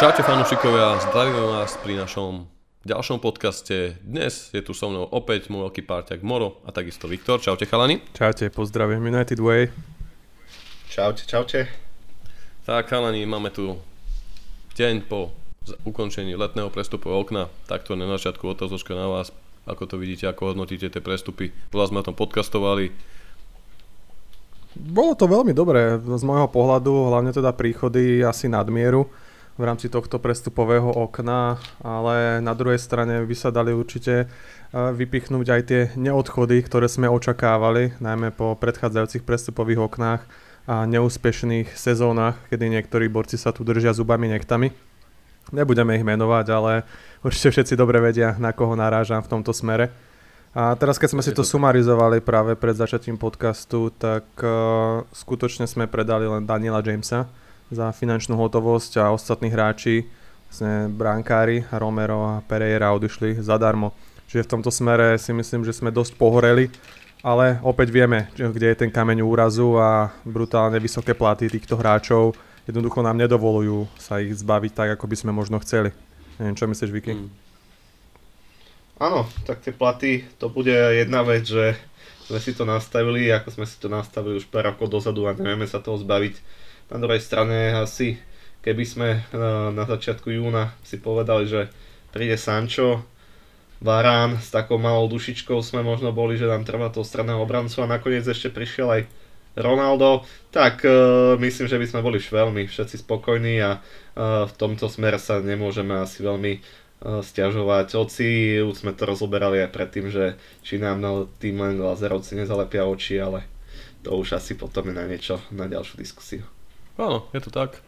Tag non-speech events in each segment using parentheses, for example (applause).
Čaute fanúšikovia, zdravíme vás pri našom ďalšom podcaste. Dnes je tu so mnou opäť môj veľký párťak Moro a takisto Viktor. Čaute chalani. Čaute, pozdravujem United Way. Čaute, čaute. Tak chalani, máme tu deň po ukončení letného prestupu okna. Takto na začiatku otázočka na vás. Ako to vidíte, ako hodnotíte tie prestupy. Veľa sme o tom podcastovali. Bolo to veľmi dobré z môjho pohľadu, hlavne teda príchody asi nadmieru v rámci tohto prestupového okna, ale na druhej strane by sa dali určite e, vypichnúť aj tie neodchody, ktoré sme očakávali, najmä po predchádzajúcich prestupových oknách a neúspešných sezónach, kedy niektorí borci sa tu držia zubami nektami. Nebudeme ich menovať, ale určite všetci dobre vedia, na koho narážam v tomto smere. A teraz, keď sme si to sumarizovali práve pred začatím podcastu, tak uh, skutočne sme predali len Daniela Jamesa, za finančnú hotovosť a ostatní hráči, vlastne bránkári Romero a Pereira odišli zadarmo. Čiže v tomto smere si myslím, že sme dosť pohoreli, ale opäť vieme, kde je ten kameň úrazu a brutálne vysoké platy týchto hráčov jednoducho nám nedovolujú sa ich zbaviť tak, ako by sme možno chceli. Neviem, čo myslíš, Vicky? Hmm. Áno, tak tie platy, to bude jedna vec, že sme si to nastavili, ako sme si to nastavili už pár rokov dozadu a nevieme sa toho zbaviť na druhej strane asi, keby sme eh, na začiatku júna si povedali, že príde Sancho, Varán s takou malou dušičkou sme možno boli, že nám trvá toho stranného obrancu a nakoniec ešte prišiel aj Ronaldo, tak uh, myslím, že by sme boli veľmi všetci spokojní a uh, v tomto smere sa nemôžeme asi veľmi uh, stiažovať. Oci, už sme to rozoberali aj predtým, že či nám na tým len lazerovci nezalepia oči, ale to už asi potom je na niečo, na ďalšiu diskusiu. Áno, je to tak.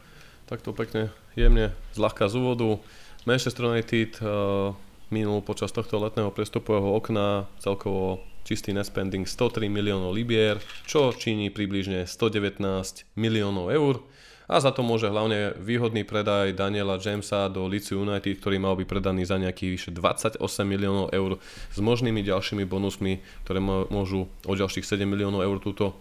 Takto pekne, jemne, zľahka z úvodu. Manchester United uh, minul počas tohto letného prestupového okna celkovo čistý nespending 103 miliónov libier, čo činí približne 119 miliónov eur. A za to môže hlavne výhodný predaj Daniela Jamesa do Leeds United, ktorý mal byť predaný za nejakých vyše 28 miliónov eur s možnými ďalšími bonusmi, ktoré môžu o ďalších 7 miliónov eur túto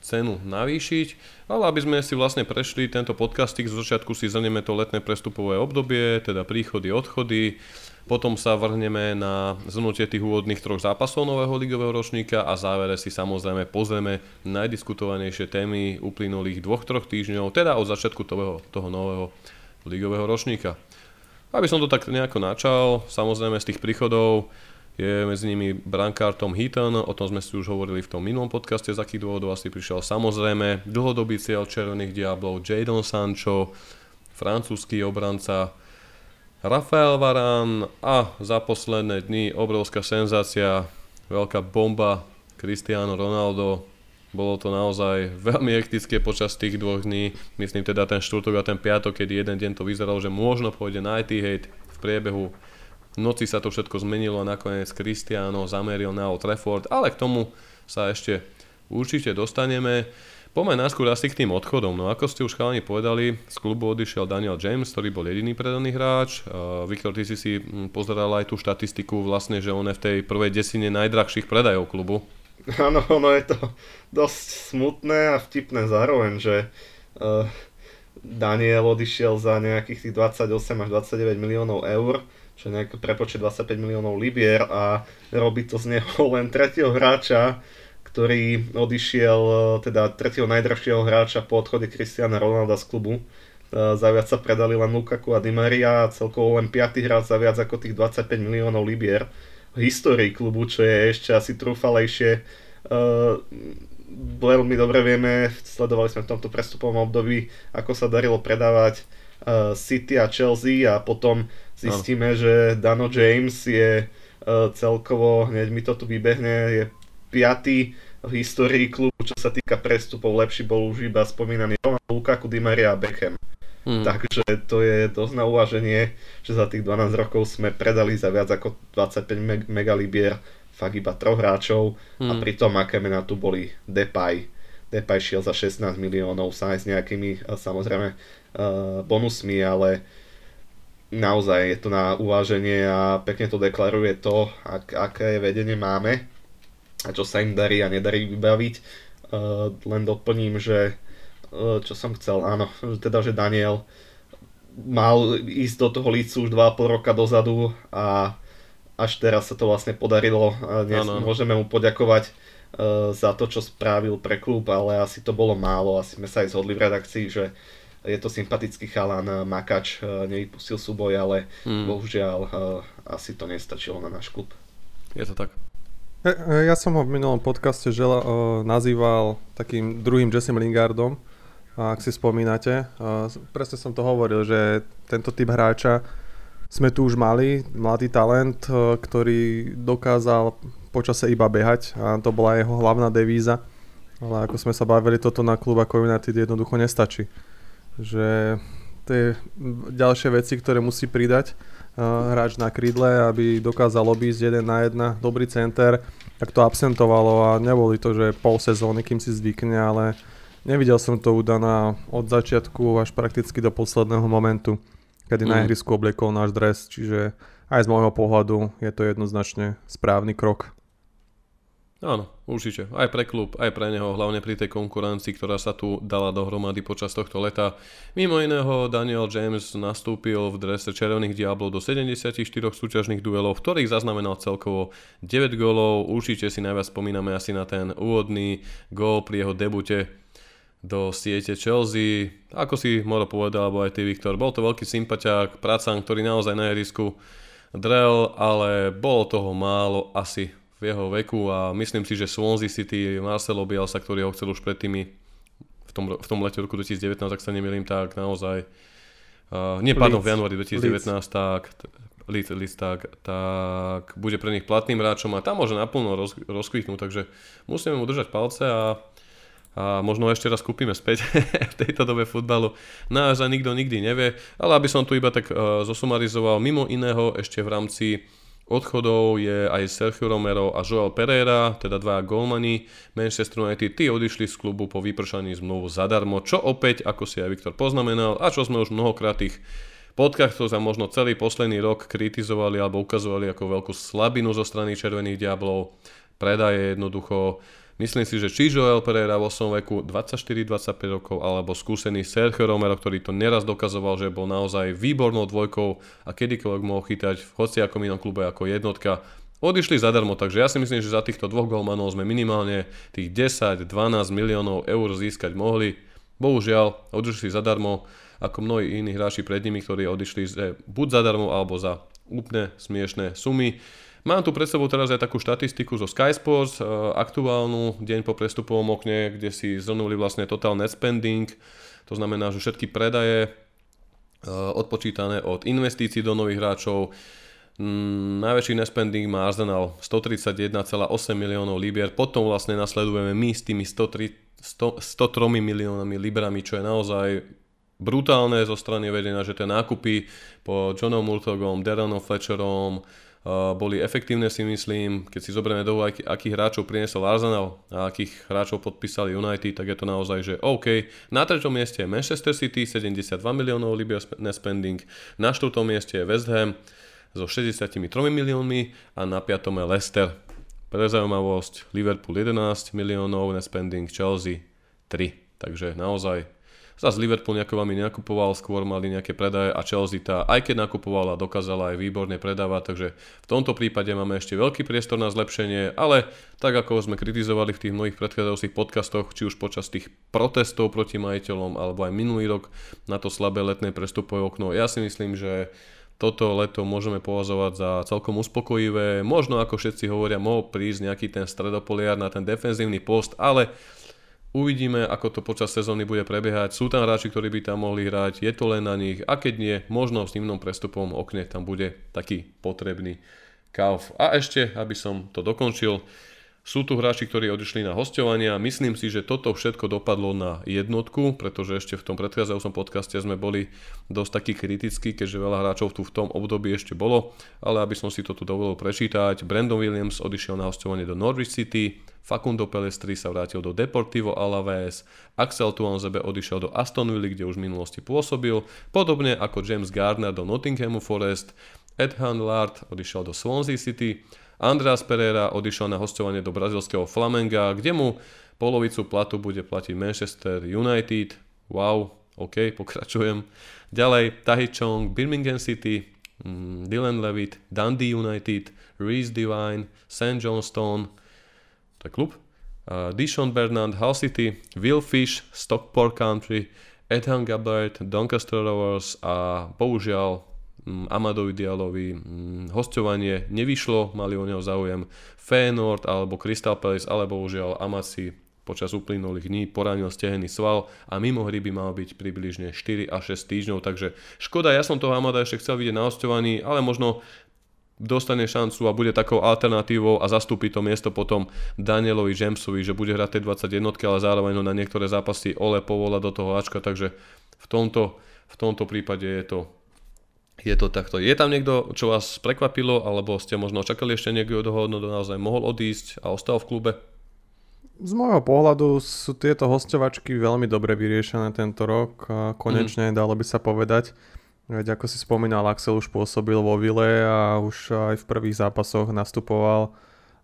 cenu navýšiť, ale aby sme si vlastne prešli tento podcastik, z začiatku si zhrnieme to letné prestupové obdobie, teda príchody, odchody, potom sa vrhneme na zhrnutie tých úvodných troch zápasov nového ligového ročníka a závere si samozrejme pozrieme najdiskutovanejšie témy uplynulých dvoch, troch týždňov, teda od začiatku toho, toho nového ligového ročníka. Aby som to tak nejako načal, samozrejme z tých príchodov je medzi nimi brankár Tom Heaton, o tom sme si už hovorili v tom minulom podcaste, z akých dôvodov asi prišiel. Samozrejme, dlhodobý cieľ Červených Diablov, Jadon Sancho, francúzsky obranca Rafael Varán a za posledné dni obrovská senzácia, veľká bomba Cristiano Ronaldo. Bolo to naozaj (laughs) veľmi hektické počas tých dvoch dní, myslím teda ten štvrtok a ten piatok, kedy jeden deň to vyzeralo, že možno pôjde na Etihad v priebehu v noci sa to všetko zmenilo a nakoniec Cristiano zameril na Old Trafford, ale k tomu sa ešte určite dostaneme. Poďme najskôr asi k tým odchodom. No ako ste už chalani povedali, z klubu odišiel Daniel James, ktorý bol jediný predaný hráč. Uh, Viktor, ty si si pozeral aj tú štatistiku vlastne, že on je v tej prvej desine najdrahších predajov klubu. (laughs) Áno, ono je to dosť smutné a vtipné zároveň, že uh, Daniel odišiel za nejakých tých 28 až 29 miliónov eur čo nejaký prepočet 25 miliónov libier a robí to z neho len tretieho hráča, ktorý odišiel, teda tretieho najdražšieho hráča po odchode Cristiana Ronalda z klubu. E, za viac sa predali len Lukaku a Di Maria a celkovo len piatý hráč za viac ako tých 25 miliónov libier v histórii klubu, čo je ešte asi trúfalejšie. Uh, veľmi dobre vieme, sledovali sme v tomto prestupovom období, ako sa darilo predávať City a Chelsea a potom zistíme, no. že Dano James je uh, celkovo, hneď mi to tu vybehne, je piatý v histórii klubu, čo sa týka prestupov, lepší bol už iba spomínaný Ronaldo, Lukaku, Di Maria a Beckham. Hmm. Takže to je dosť na uváženie, že za tých 12 rokov sme predali za viac ako 25 meg- megalibier fakt iba troch hráčov hmm. a pritom aké mená tu boli Depay. Depay šiel za 16 miliónov, sa aj s nejakými samozrejme uh, bonusmi, ale naozaj je to na uváženie a pekne to deklaruje to, ak, aké vedenie máme a čo sa im darí a nedarí vybaviť. Uh, len doplním, že uh, čo som chcel, áno, teda, že Daniel mal ísť do toho lícu už 2,5 roka dozadu a až teraz sa to vlastne podarilo. Dnes ano. môžeme mu poďakovať uh, za to, čo spravil pre klub, ale asi to bolo málo. Asi sme sa aj zhodli v redakcii, že je to sympatický chalan, Makač uh, nevypustil súboj, ale hmm. bohužiaľ uh, asi to nestačilo na náš klub. Je to tak. Ja som ho v minulom podcaste žela, nazýval takým druhým Jessim Lingardom, ak si spomínate. Presne som to hovoril, že tento typ hráča sme tu už mali, mladý talent, ktorý dokázal počase iba behať a to bola jeho hlavná devíza. Ale ako sme sa bavili, toto na klub ako United jednoducho nestačí. Že tie ďalšie veci, ktoré musí pridať, hráč na krídle, aby dokázal obísť jeden na jedna, dobrý center, tak to absentovalo a neboli to, že pol sezóny, kým si zvykne, ale nevidel som to u Dana od začiatku až prakticky do posledného momentu, kedy mm. na ihrisku obliekol náš dres, čiže aj z môjho pohľadu je to jednoznačne správny krok. Áno, určite. Aj pre klub, aj pre neho, hlavne pri tej konkurencii, ktorá sa tu dala dohromady počas tohto leta. Mimo iného, Daniel James nastúpil v drese Červených diablov do 74 súťažných duelov, v ktorých zaznamenal celkovo 9 gólov. Určite si najviac spomíname asi na ten úvodný gól pri jeho debute do siete Chelsea. Ako si Moro povedal, alebo aj ty Viktor, bol to veľký sympatiák, pracan, ktorý naozaj na ihrisku drel, ale bolo toho málo asi v jeho veku a myslím si, že Swansea City, Marcelo Bielsa, ktorý ho chcel už pred tými v tom, v tom lete roku 2019, ak sa nemýlim, tak naozaj uh, nie, pardon, v januári 2019, Leeds. tak Leeds, Leeds, tak, tak bude pre nich platným hráčom a tam môže naplno roz, rozkvitnúť, takže musíme mu držať palce a a možno ešte raz kúpime späť (laughs) v tejto dobe futbalu. Naozaj nikto nikdy nevie, ale aby som tu iba tak uh, zosumarizoval, mimo iného ešte v rámci Odchodov je aj Sergio Romero a Joel Pereira, teda dva golmani Manchester United. Tí odišli z klubu po vypršaní zmluvu zadarmo, čo opäť, ako si aj Viktor poznamenal, a čo sme už mnohokrát tých podcastoch za možno celý posledný rok kritizovali alebo ukazovali ako veľkú slabinu zo strany Červených diablov. Predaje jednoducho Myslím si, že či Joel Pereira vo svojom veku 24-25 rokov alebo skúsený Sergio Romero, ktorý to neraz dokazoval, že bol naozaj výbornou dvojkou a kedykoľvek mohol chytať v hociakom inom klube ako jednotka, odišli zadarmo, takže ja si myslím, že za týchto dvoch golmanov sme minimálne tých 10-12 miliónov eur získať mohli. Bohužiaľ, odišli zadarmo, ako mnohí iní hráči pred nimi, ktorí odišli buď zadarmo alebo za úplne smiešné sumy. Mám tu pred sebou teraz aj takú štatistiku zo Sky Sports, e, aktuálnu deň po prestupovom okne, kde si zhrnuli vlastne total net spending, to znamená, že všetky predaje e, odpočítané od investícií do nových hráčov. Mm, najväčší nespending má Arsenal 131,8 miliónov libier, potom vlastne nasledujeme my s tými 103, 100, 103 miliónami librami, čo je naozaj brutálne zo strany vedenia, že tie nákupy po Johnom Murtogom, Darrenom Fletcherom, boli efektívne si myslím, keď si zoberieme do aký, akých hráčov priniesol Arsenal a akých hráčov podpísali United, tak je to naozaj, že OK. Na treťom mieste je Manchester City, 72 miliónov libier spending, na štvrtom mieste je West Ham so 63 miliónmi a na piatom je Leicester. Pre zaujímavosť Liverpool 11 miliónov, spending Chelsea 3. Takže naozaj Zas Liverpool nejako veľmi nenakupoval, skôr mali nejaké predaje a Chelsea tá, aj keď nakupovala, dokázala aj výborne predávať, takže v tomto prípade máme ešte veľký priestor na zlepšenie, ale tak ako sme kritizovali v tých mnohých predchádzajúcich podcastoch, či už počas tých protestov proti majiteľom, alebo aj minulý rok na to slabé letné prestupové okno, ja si myslím, že toto leto môžeme považovať za celkom uspokojivé. Možno ako všetci hovoria, mohol prísť nejaký ten stredopoliar na ten defenzívny post, ale Uvidíme, ako to počas sezóny bude prebiehať. Sú tam hráči, ktorí by tam mohli hrať, je to len na nich a keď nie, možno s ním prestupom okne tam bude taký potrebný kauf. A ešte, aby som to dokončil, sú tu hráči, ktorí odišli na hostovania. Myslím si, že toto všetko dopadlo na jednotku, pretože ešte v tom predchádzajúcom podcaste sme boli dosť takí kritickí, keďže veľa hráčov tu v tom období ešte bolo. Ale aby som si to tu dovolil prečítať, Brandon Williams odišiel na hostovanie do Norwich City, Facundo Pelestri sa vrátil do Deportivo Alaves, Axel Tuanzebe odišiel do Aston Villa, kde už v minulosti pôsobil, podobne ako James Gardner do Nottinghamu Forest, Ed Lard odišiel do Swansea City, Andreas Pereira odišiel na hostovanie do brazilského Flamenga, kde mu polovicu platu bude platiť Manchester United. Wow, OK, (laughs) pokračujem. Ďalej, Tahi Chong, Birmingham City, mm, Dylan Levitt, Dundee United, Reese Divine, St. Johnstone, to je klub, uh, Dishon Bernard, Hull City, Will Fish, Stockport Country, Ethan Gabbard, Doncaster Rovers a bohužiaľ Amadovi Dialovi hostovanie nevyšlo, mali o neho záujem Feyenoord alebo Crystal Palace, ale bohužiaľ Amasi počas uplynulých dní poranil stehený sval a mimo hry by mal byť približne 4 až 6 týždňov, takže škoda, ja som toho Amada ešte chcel vidieť na hostovaní, ale možno dostane šancu a bude takou alternatívou a zastúpi to miesto potom Danielovi Jamesovi, že bude hrať tej 21 ale zároveň ho na niektoré zápasy Ole povola do toho Ačka, takže v tomto, v tomto prípade je to je to takto. Je tam niekto, čo vás prekvapilo, alebo ste možno čakali ešte niekto dohodnúť, naozaj mohol odísť a ostal v klube? Z môjho pohľadu sú tieto hostovačky veľmi dobre vyriešené tento rok. A konečne, mm. dalo by sa povedať. Veď ako si spomínal, Axel už pôsobil vo Vile a už aj v prvých zápasoch nastupoval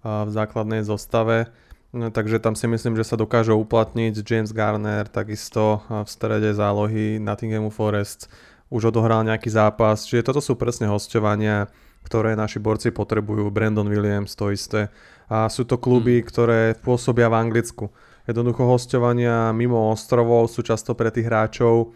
v základnej zostave. No, takže tam si myslím, že sa dokáže uplatniť James Garner, takisto v strede zálohy Nottinghamu Forest už odohral nejaký zápas. Čiže toto sú presne hostovania, ktoré naši borci potrebujú. Brandon Williams to isté. A sú to kluby, hmm. ktoré pôsobia v Anglicku. Jednoducho hostovania mimo ostrovov sú často pre tých hráčov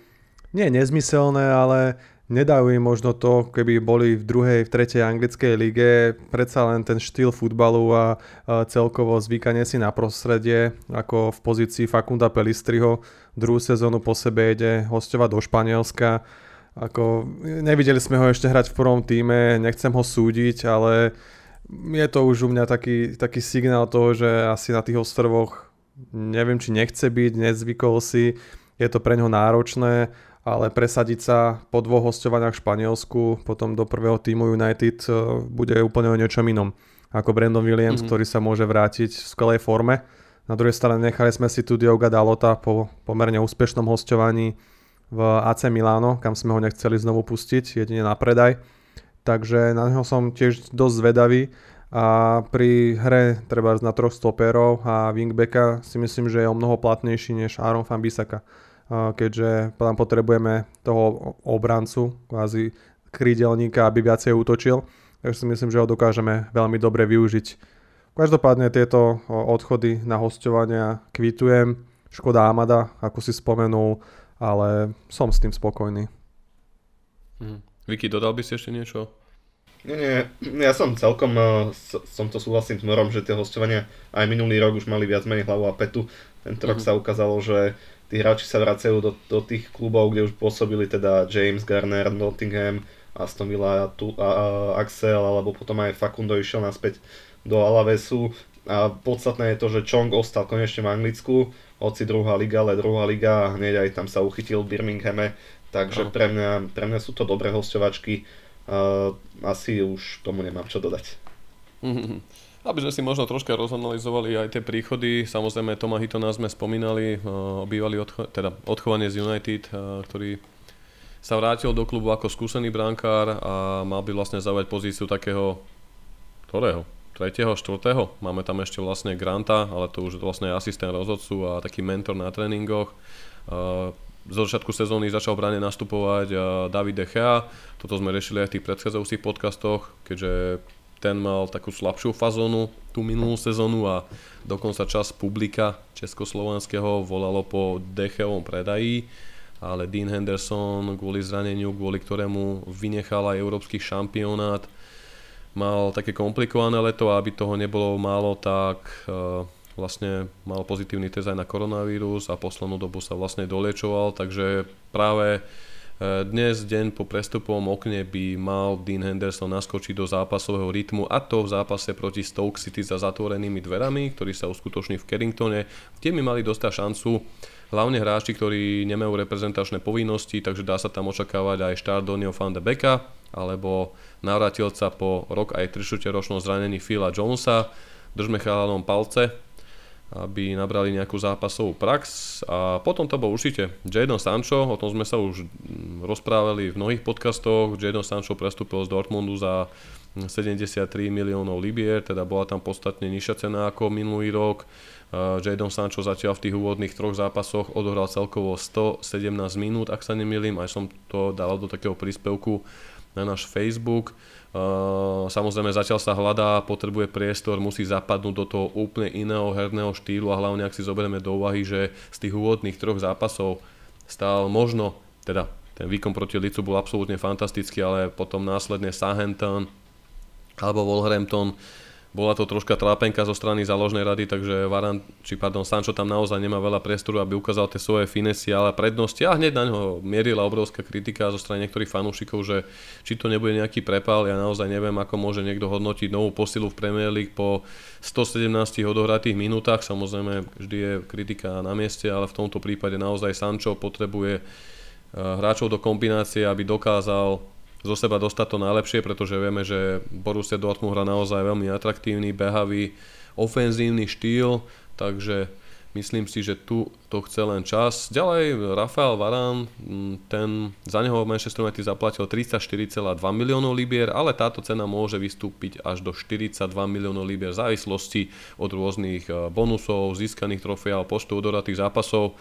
nie nezmyselné, ale nedajú im možno to, keby boli v druhej, v tretej anglickej lige, predsa len ten štýl futbalu a, celkovo zvykanie si na prostredie, ako v pozícii Fakunda Pelistriho, druhú sezónu po sebe ide hostovať do Španielska. Ako, nevideli sme ho ešte hrať v prvom týme, nechcem ho súdiť, ale je to už u mňa taký, taký signál toho, že asi na tých ostrovoch neviem, či nechce byť, nezvykol si, je to pre ňo náročné ale presadiť sa po dvoch hostovaniach v Španielsku, potom do prvého týmu United e, bude úplne o niečom inom. Ako Brandon Williams, mm-hmm. ktorý sa môže vrátiť v skvelej forme. Na druhej strane nechali sme si tu Dioga Dalota po pomerne úspešnom hostovaní v AC Milano, kam sme ho nechceli znovu pustiť, jedine na predaj. Takže na neho som tiež dosť zvedavý a pri hre treba na troch stoperov a wingbacka si myslím, že je o mnoho platnejší než Aaron Van Bissaka keďže tam potrebujeme toho obrancu, kvázi krídelníka, aby viacej útočil. Takže si myslím, že ho dokážeme veľmi dobre využiť. Každopádne tieto odchody na hostovania kvitujem. Škoda Amada, ako si spomenul, ale som s tým spokojný. Hmm. Vicky, dodal by si ešte niečo? Nie, nie, ja som celkom, som to súhlasím s Morom, že tie hostovania aj minulý rok už mali viac menej hlavu a petu. Tento rok mm-hmm. sa ukázalo, že tí hráči sa vracajú do, do tých klubov, kde už pôsobili teda James Garner, Nottingham, Aston Villa, tu, a, a, Axel, alebo potom aj Facundo išiel naspäť do Alavesu. A podstatné je to, že Chong ostal konečne v Anglicku, hoci druhá liga, ale druhá liga a hneď aj tam sa uchytil v Birminghame, takže pre mňa, pre mňa sú to dobré hostovačky. Uh, asi už tomu nemám čo dodať. (laughs) Aby sme si možno troška rozanalizovali aj tie príchody, samozrejme Toma Hitona sme spomínali, bývalý odcho- teda odchovanie z United, ktorý sa vrátil do klubu ako skúsený brankár a mal by vlastne zaujať pozíciu takého, ktorého? Tretieho, štvrtého. Máme tam ešte vlastne Granta, ale to už vlastne asistent rozhodcu a taký mentor na tréningoch. Z začiatku sezóny začal v nastupovať David De Gea. Toto sme riešili aj v tých predchádzajúcich podcastoch, keďže ten mal takú slabšiu fazónu tú minulú sezónu a dokonca čas publika československého volalo po Dechevom predaji, ale Dean Henderson kvôli zraneniu, kvôli ktorému vynechal aj európsky šampionát, mal také komplikované leto a aby toho nebolo málo, tak uh, vlastne mal pozitívny test aj na koronavírus a poslednú dobu sa vlastne doliečoval, takže práve dnes, deň po prestupovom okne, by mal Dean Henderson naskočiť do zápasového rytmu a to v zápase proti Stoke City za zatvorenými dverami, ktorý sa uskutoční v Carringtone, kde by mali dostať šancu hlavne hráči, ktorí nemajú reprezentačné povinnosti, takže dá sa tam očakávať aj štart Donio van de Beka, alebo navratilca po rok aj 3 ročnom zranení Phila Jonesa. Držme chalanom palce, aby nabrali nejakú zápasovú prax a potom to bol určite Jadon Sancho, o tom sme sa už mm, rozprávali v mnohých podcastoch, Jadon Sancho prestúpil z Dortmundu za 73 miliónov libier, teda bola tam podstatne nižšia cena ako minulý rok. Jadon Sancho zatiaľ v tých úvodných troch zápasoch odohral celkovo 117 minút, ak sa nemýlim, aj som to dal do takého príspevku na náš Facebook. Samozrejme zatiaľ sa hľadá, potrebuje priestor, musí zapadnúť do toho úplne iného herného štýlu a hlavne ak si zoberieme do úvahy, že z tých úvodných troch zápasov stál možno, teda ten výkon proti Licu bol absolútne fantastický, ale potom následne Southampton alebo Wolverhampton bola to troška trápenka zo strany záložnej rady, takže Varan, či pardon, Sancho tam naozaj nemá veľa priestoru, aby ukázal tie svoje finesy, ale prednosti. A hneď na ňo mierila obrovská kritika zo strany niektorých fanúšikov, že či to nebude nejaký prepal, ja naozaj neviem, ako môže niekto hodnotiť novú posilu v Premier League po 117 odohratých minútach, samozrejme vždy je kritika na mieste, ale v tomto prípade naozaj Sancho potrebuje eh, hráčov do kombinácie, aby dokázal zo seba dostať to najlepšie, pretože vieme, že Borussia Dortmund hrá naozaj veľmi atraktívny, behavý, ofenzívny štýl, takže myslím si, že tu to chce len čas. Ďalej Rafael Varán, mm, ten, za neho Manchester United zaplatil 34,2 miliónov libier, ale táto cena môže vystúpiť až do 42 miliónov libier v závislosti od rôznych eh, bonusov, získaných trofeál, počtu odoratých zápasov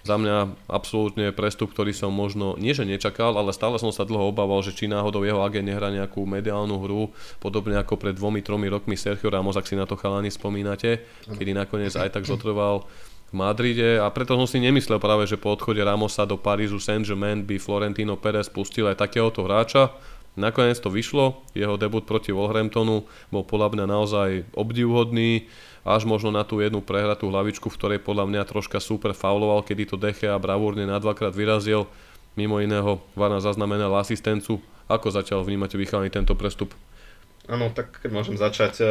za mňa absolútne prestup, ktorý som možno, nie že nečakal, ale stále som sa dlho obával, že či náhodou jeho agent nehrá nejakú mediálnu hru, podobne ako pred dvomi, tromi rokmi Sergio Ramos, ak si na to chalani spomínate, kedy nakoniec aj tak zotrval v Madride a preto som si nemyslel práve, že po odchode Ramosa do Parížu Saint-Germain by Florentino Pérez pustil aj takéhoto hráča. Nakoniec to vyšlo, jeho debut proti Wolverhamptonu bol podľa mňa naozaj obdivhodný až možno na tú jednu prehratú hlavičku, v ktorej podľa mňa troška super fauloval, kedy to Deche a bravúrne na dvakrát vyrazil. Mimo iného Vana zaznamenal asistencu. Ako zatiaľ vnímate vychálni tento prestup? Áno, tak keď môžem začať, eh,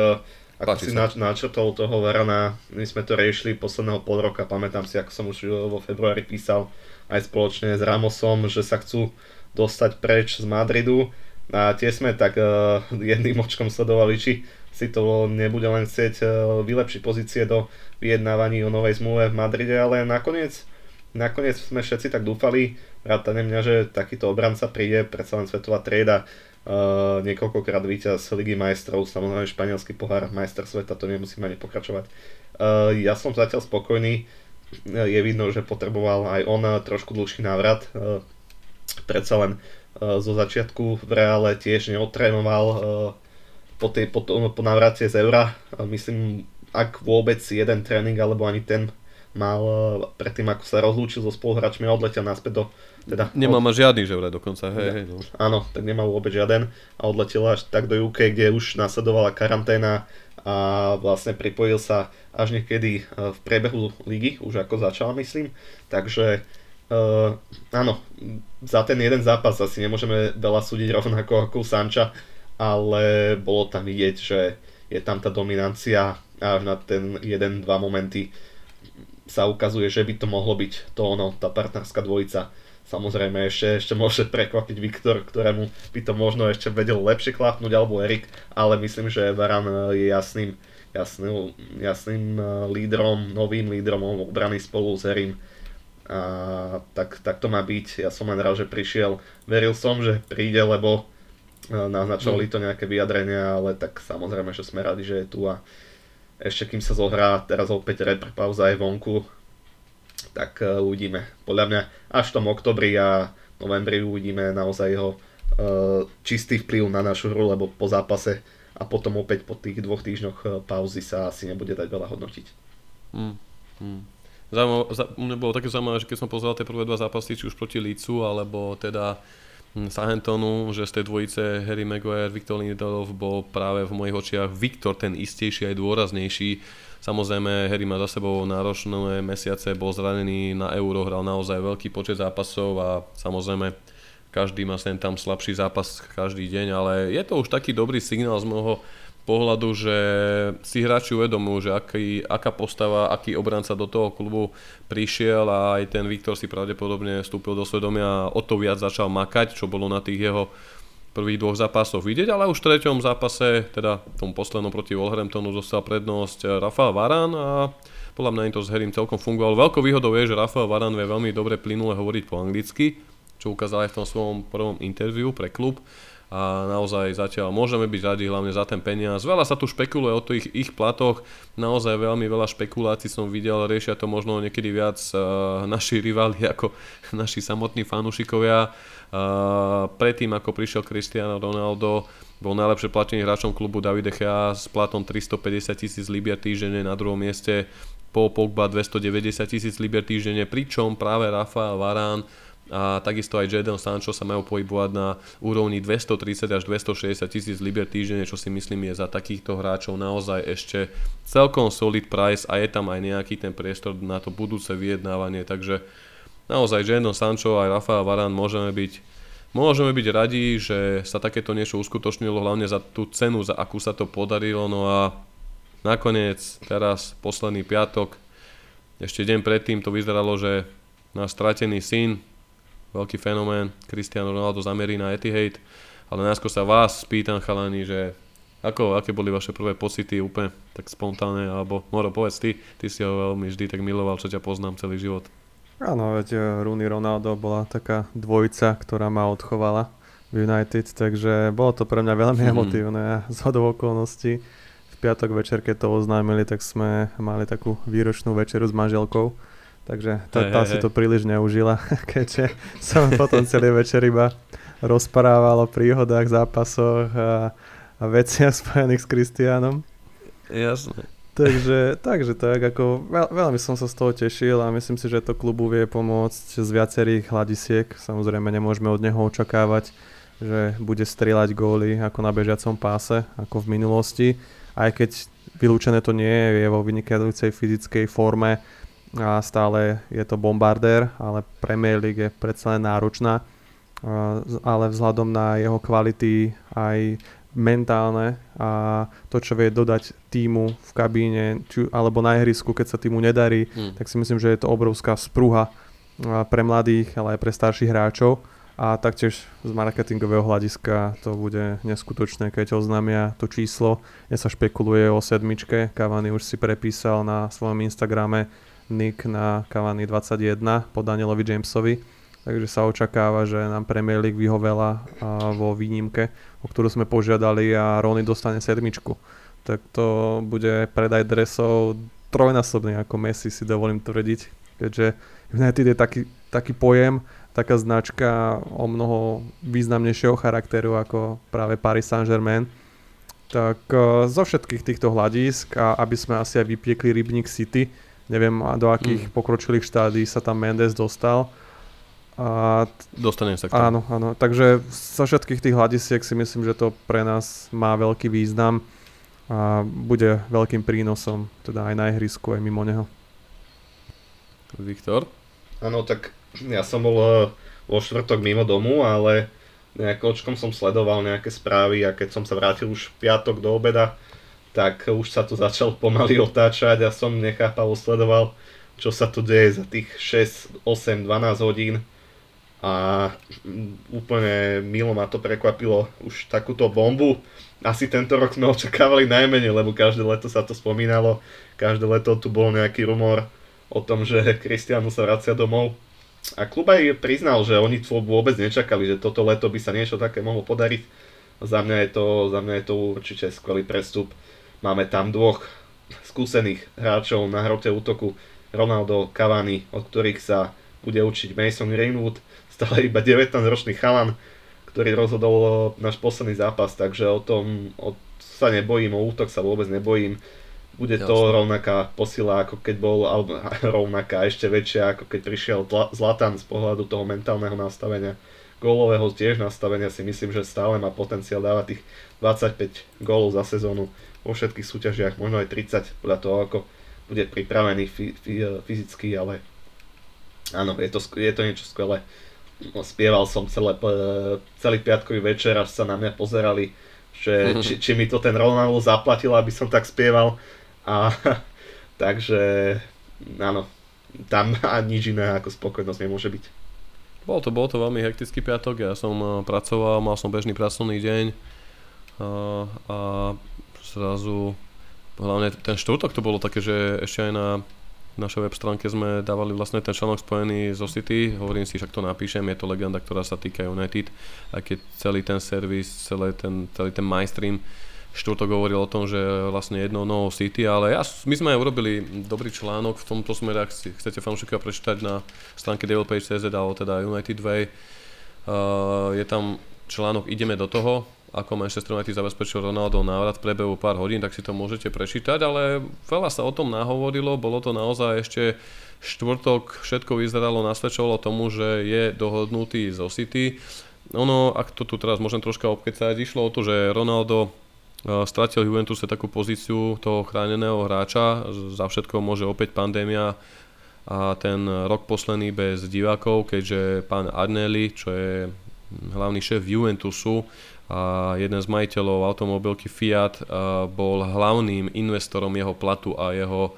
ako Páči si sa. načrtol toho Varana, my sme to riešili posledného pol roka, pamätám si, ako som už vo februári písal aj spoločne s Ramosom, že sa chcú dostať preč z Madridu a tie sme tak uh, (laughs) jedným očkom sledovali, či si to nebude len chcieť e, vylepšiť pozície do vyjednávaní o novej zmluve v Madride, ale nakoniec, nakoniec sme všetci tak dúfali, vrátane mňa, že takýto obranca príde, predsa len svetová trieda, uh, niekoľkokrát víťaz Ligy majstrov, samozrejme španielský pohár, majster sveta, to nemusíme ani pokračovať. Uh, ja som zatiaľ spokojný, je vidno, že potreboval aj on trošku dlhší návrat, uh, predsa len uh, zo začiatku v reále tiež neotrénoval uh, po, tej, po, po navrate z Eura. Myslím, ak vôbec jeden tréning, alebo ani ten mal e, predtým, ako sa rozlúčil so spoluhráčmi a odletel naspäť do... Teda, Nemá od... žiadny, že vraj dokonca, hej, hej, no. Áno, tak nemal vôbec žiaden a odletel až tak do UK, kde už nasledovala karanténa a vlastne pripojil sa až niekedy v priebehu ligy, už ako začal, myslím. Takže uh, áno, za ten jeden zápas asi nemôžeme veľa súdiť rovnako ako Sanča, ale bolo tam vidieť, že je tam tá dominancia až na ten jeden, dva momenty sa ukazuje, že by to mohlo byť to ono, tá partnerská dvojica. Samozrejme ešte, ešte môže prekvapiť Viktor, ktorému by to možno ešte vedel lepšie klapnúť, alebo Erik, ale myslím, že Varan je jasným, jasným, jasným eh, lídrom, novým lídrom obrany spolu s Erim. A tak, tak to má byť. Ja som len rád, že prišiel. Veril som, že príde, lebo naznačovali to nejaké vyjadrenia, ale tak samozrejme, že sme radi, že je tu a ešte kým sa zohrá, teraz opäť repre pauza je vonku, tak uh, uvidíme. Podľa mňa až v tom oktobri a novembri uvidíme naozaj jeho uh, čistý vplyv na našu hru, lebo po zápase a potom opäť po tých dvoch týždňoch e, pauzy sa asi nebude dať veľa hodnotiť. Hmm. Hmm. Zaujímavé, mne bolo také zaujímavé, že keď som pozeral tie prvé dva zápasy, či už proti Lícu, alebo teda Sahentonu, že z tej dvojice Harry Maguire, Viktor Lindelov bol práve v mojich očiach Viktor ten istejší aj dôraznejší. Samozrejme, Harry má za sebou náročné mesiace, bol zranený na Euro, hral naozaj veľký počet zápasov a samozrejme každý má sem tam slabší zápas každý deň, ale je to už taký dobrý signál z môjho pohľadu, že si hráči uvedomujú, že aký, aká postava, aký obranca do toho klubu prišiel a aj ten Viktor si pravdepodobne vstúpil do svedomia a o to viac začal makať, čo bolo na tých jeho prvých dvoch zápasoch vidieť, ale už v treťom zápase, teda v tom poslednom proti Wolverhamptonu dostal prednosť Rafael Varán a podľa mňa im to s Herim celkom fungovalo. Veľkou výhodou je, že Rafael Varán vie veľmi dobre plynule hovoriť po anglicky, čo ukázal aj v tom svojom prvom interviu pre klub a naozaj zatiaľ môžeme byť radi hlavne za ten peniaz. Veľa sa tu špekuluje o tých ich platoch, naozaj veľmi veľa špekulácií som videl, riešia to možno niekedy viac uh, naši rivali (laughs) ako naši samotní fanúšikovia. Uh, predtým ako prišiel Cristiano Ronaldo, bol najlepšie platený hráčom klubu Davide Gea s platom 350 tisíc libier týždenne na druhom mieste, po Pogba 290 tisíc libier týždenne, pričom práve Rafa Varán a takisto aj Jadon Sancho sa majú pohybovať na úrovni 230 až 260 tisíc liber týždenne, čo si myslím je za takýchto hráčov naozaj ešte celkom solid price a je tam aj nejaký ten priestor na to budúce vyjednávanie, takže naozaj Jadon Sancho aj Rafael Varane môžeme byť Môžeme byť radi, že sa takéto niečo uskutočnilo, hlavne za tú cenu, za akú sa to podarilo. No a nakoniec, teraz, posledný piatok, ešte deň predtým to vyzeralo, že náš stratený syn, veľký fenomén, Cristiano Ronaldo zamerí na Etihad, ale najskôr sa vás spýtam chalani, že ako, aké boli vaše prvé pocity úplne tak spontánne, alebo Moro, povedz ty, ty si ho veľmi vždy tak miloval, čo ťa poznám celý život. Áno, veď eh, Rooney Ronaldo bola taká dvojica, ktorá ma odchovala v United, takže bolo to pre mňa veľmi mm. emotívne a (laughs) z okolností v piatok večer, keď to oznámili, tak sme mali takú výročnú večeru s manželkou Takže tá, tá si to príliš neužila, (laughs) keďže som potom celý večer iba rozprával o príhodách, zápasoch a, a veciach spojených s Kristiánom. Jasné. Takže, takže tak, ako veľ, veľmi som sa z toho tešil a myslím si, že to klubu vie pomôcť z viacerých hľadisiek. Samozrejme nemôžeme od neho očakávať, že bude strieľať góly ako na bežiacom páse, ako v minulosti. Aj keď vylúčené to nie je, je vo vynikajúcej fyzickej forme, a stále je to bombardér, ale Premier League je predsa len náročná, ale vzhľadom na jeho kvality aj mentálne a to, čo vie dodať týmu v kabíne či, alebo na ihrisku, keď sa týmu nedarí, hmm. tak si myslím, že je to obrovská spruha pre mladých, ale aj pre starších hráčov a taktiež z marketingového hľadiska to bude neskutočné, keď oznámia to číslo. Dnes sa špekuluje o sedmičke, Cavani už si prepísal na svojom Instagrame Nick na Cavani 21 po Danielovi Jamesovi. Takže sa očakáva, že nám Premier League vyhovela vo výnimke, o ktorú sme požiadali a Rony dostane sedmičku. Tak to bude predaj dresov trojnásobný ako Messi si dovolím tvrdiť, keďže United je taký, taký pojem, taká značka o mnoho významnejšieho charakteru ako práve Paris Saint-Germain. Tak zo všetkých týchto hľadisk, a aby sme asi aj vypiekli Rybník City, Neviem, do akých mm. pokročilých štádí sa tam Mendes dostal. A, Dostanem sa k tomu. Áno, áno. Takže zo všetkých tých hľadisiek si myslím, že to pre nás má veľký význam a bude veľkým prínosom teda aj na ihrisku, aj mimo neho. Viktor? Áno, tak ja som bol eh, vo štvrtok mimo domu, ale nejako očkom som sledoval nejaké správy a keď som sa vrátil už v piatok do obeda, tak už sa tu začal pomaly otáčať a som nechápavo sledoval, čo sa tu deje za tých 6, 8, 12 hodín a úplne milo ma to prekvapilo už takúto bombu. Asi tento rok sme očakávali najmenej, lebo každé leto sa to spomínalo, každé leto tu bol nejaký rumor o tom, že Kristianu sa vracia domov. A klub aj priznal, že oni to vôbec nečakali, že toto leto by sa niečo také mohlo podariť. Za mňa je to, za mňa je to určite skvelý prestup. Máme tam dvoch skúsených hráčov na hrote útoku, Ronaldo, Cavani, od ktorých sa bude učiť Mason Greenwood, stále iba 19-ročný chalan, ktorý rozhodol náš posledný zápas, takže o tom o, sa nebojím, o útok sa vôbec nebojím. Bude to Jasne. rovnaká posila, ako keď bol, alebo (laughs) rovnaká, ešte väčšia, ako keď prišiel Zlatan z pohľadu toho mentálneho nastavenia. Gólového tiež nastavenia si myslím, že stále má potenciál dávať tých 25 gólov za sezónu vo všetkých súťažiach, možno aj 30 podľa toho, ako bude pripravený fyzicky, ale áno, je to, je to niečo skvelé. No, spieval som celé, celý piatkový večer, až sa na mňa pozerali, že (laughs) či, či mi to ten Ronaldo zaplatil, aby som tak spieval. A, (laughs) takže áno, tam (laughs) a nič iné ako spokojnosť nemôže byť. Bol to, bol to veľmi hektický piatok, ja som eh, pracoval, mal som bežný pracovný deň a, eh, a zrazu, hlavne ten štvrtok to bolo také, že ešte aj na našej web stránke sme dávali vlastne ten článok spojený zo City, hovorím si, však to napíšem, je to legenda, ktorá sa týka United, aj keď celý ten servis, celý ten, celý ten mainstream štvrtok hovoril o tom, že vlastne jedno novo City, ale ja, my sme aj urobili dobrý článok v tomto smere, ak si chcete fanúšikovia prečítať na stránke devilpage.cz alebo teda United Way. Uh, je tam článok Ideme do toho, ako Manchester United zabezpečil Ronaldo návrat v prebehu pár hodín, tak si to môžete prečítať, ale veľa sa o tom nahovorilo, bolo to naozaj ešte štvrtok, všetko vyzeralo, nasvedčovalo tomu, že je dohodnutý zo City. Ono, ak to tu teraz môžem troška obkecať, išlo o to, že Ronaldo stratil Juventus takú pozíciu toho chráneného hráča, za všetko môže opäť pandémia a ten rok posledný bez divákov, keďže pán Arnelli, čo je hlavný šéf Juventusu a jeden z majiteľov automobilky Fiat, bol hlavným investorom jeho platu a jeho,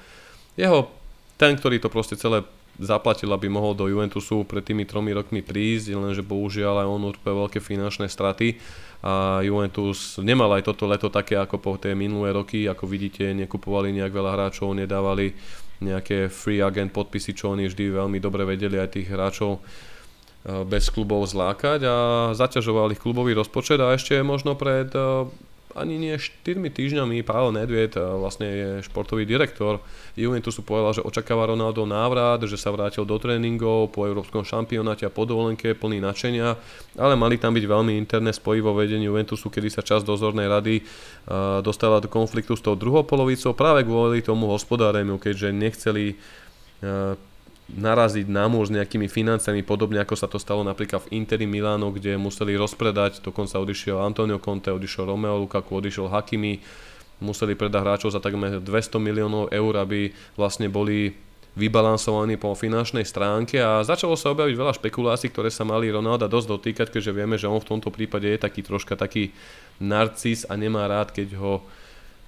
jeho ten, ktorý to proste celé zaplatil, aby mohol do Juventusu pred tými tromi rokmi prísť, lenže bohužiaľ aj on utrpel veľké finančné straty. A Juventus nemal aj toto leto také ako po tie minulé roky, ako vidíte, nekupovali nejak veľa hráčov, nedávali nejaké free agent podpisy, čo oni vždy veľmi dobre vedeli aj tých hráčov bez klubov zlákať a zaťažoval ich klubový rozpočet a ešte možno pred eh, ani nie 4 týždňami Pavel Nedvied, vlastne je športový direktor Juventusu, povedal, že očakáva Ronaldo návrat, že sa vrátil do tréningov po európskom šampionáte a po dovolenke plný nadšenia, ale mali tam byť veľmi interné spojí vo vedení Juventusu, kedy sa časť dozornej rady dostala do konfliktu s tou druhou polovicou práve kvôli tomu hospodáreniu, keďže nechceli naraziť na s nejakými financiami, podobne ako sa to stalo napríklad v Interi Miláno, kde museli rozpredať, dokonca odišiel Antonio Conte, odišiel Romeo Lukaku, odišiel Hakimi, museli predať hráčov za takmer 200 miliónov eur, aby vlastne boli vybalansovaní po finančnej stránke a začalo sa objaviť veľa špekulácií, ktoré sa mali Ronalda dosť dotýkať, keďže vieme, že on v tomto prípade je taký troška taký narcis a nemá rád, keď ho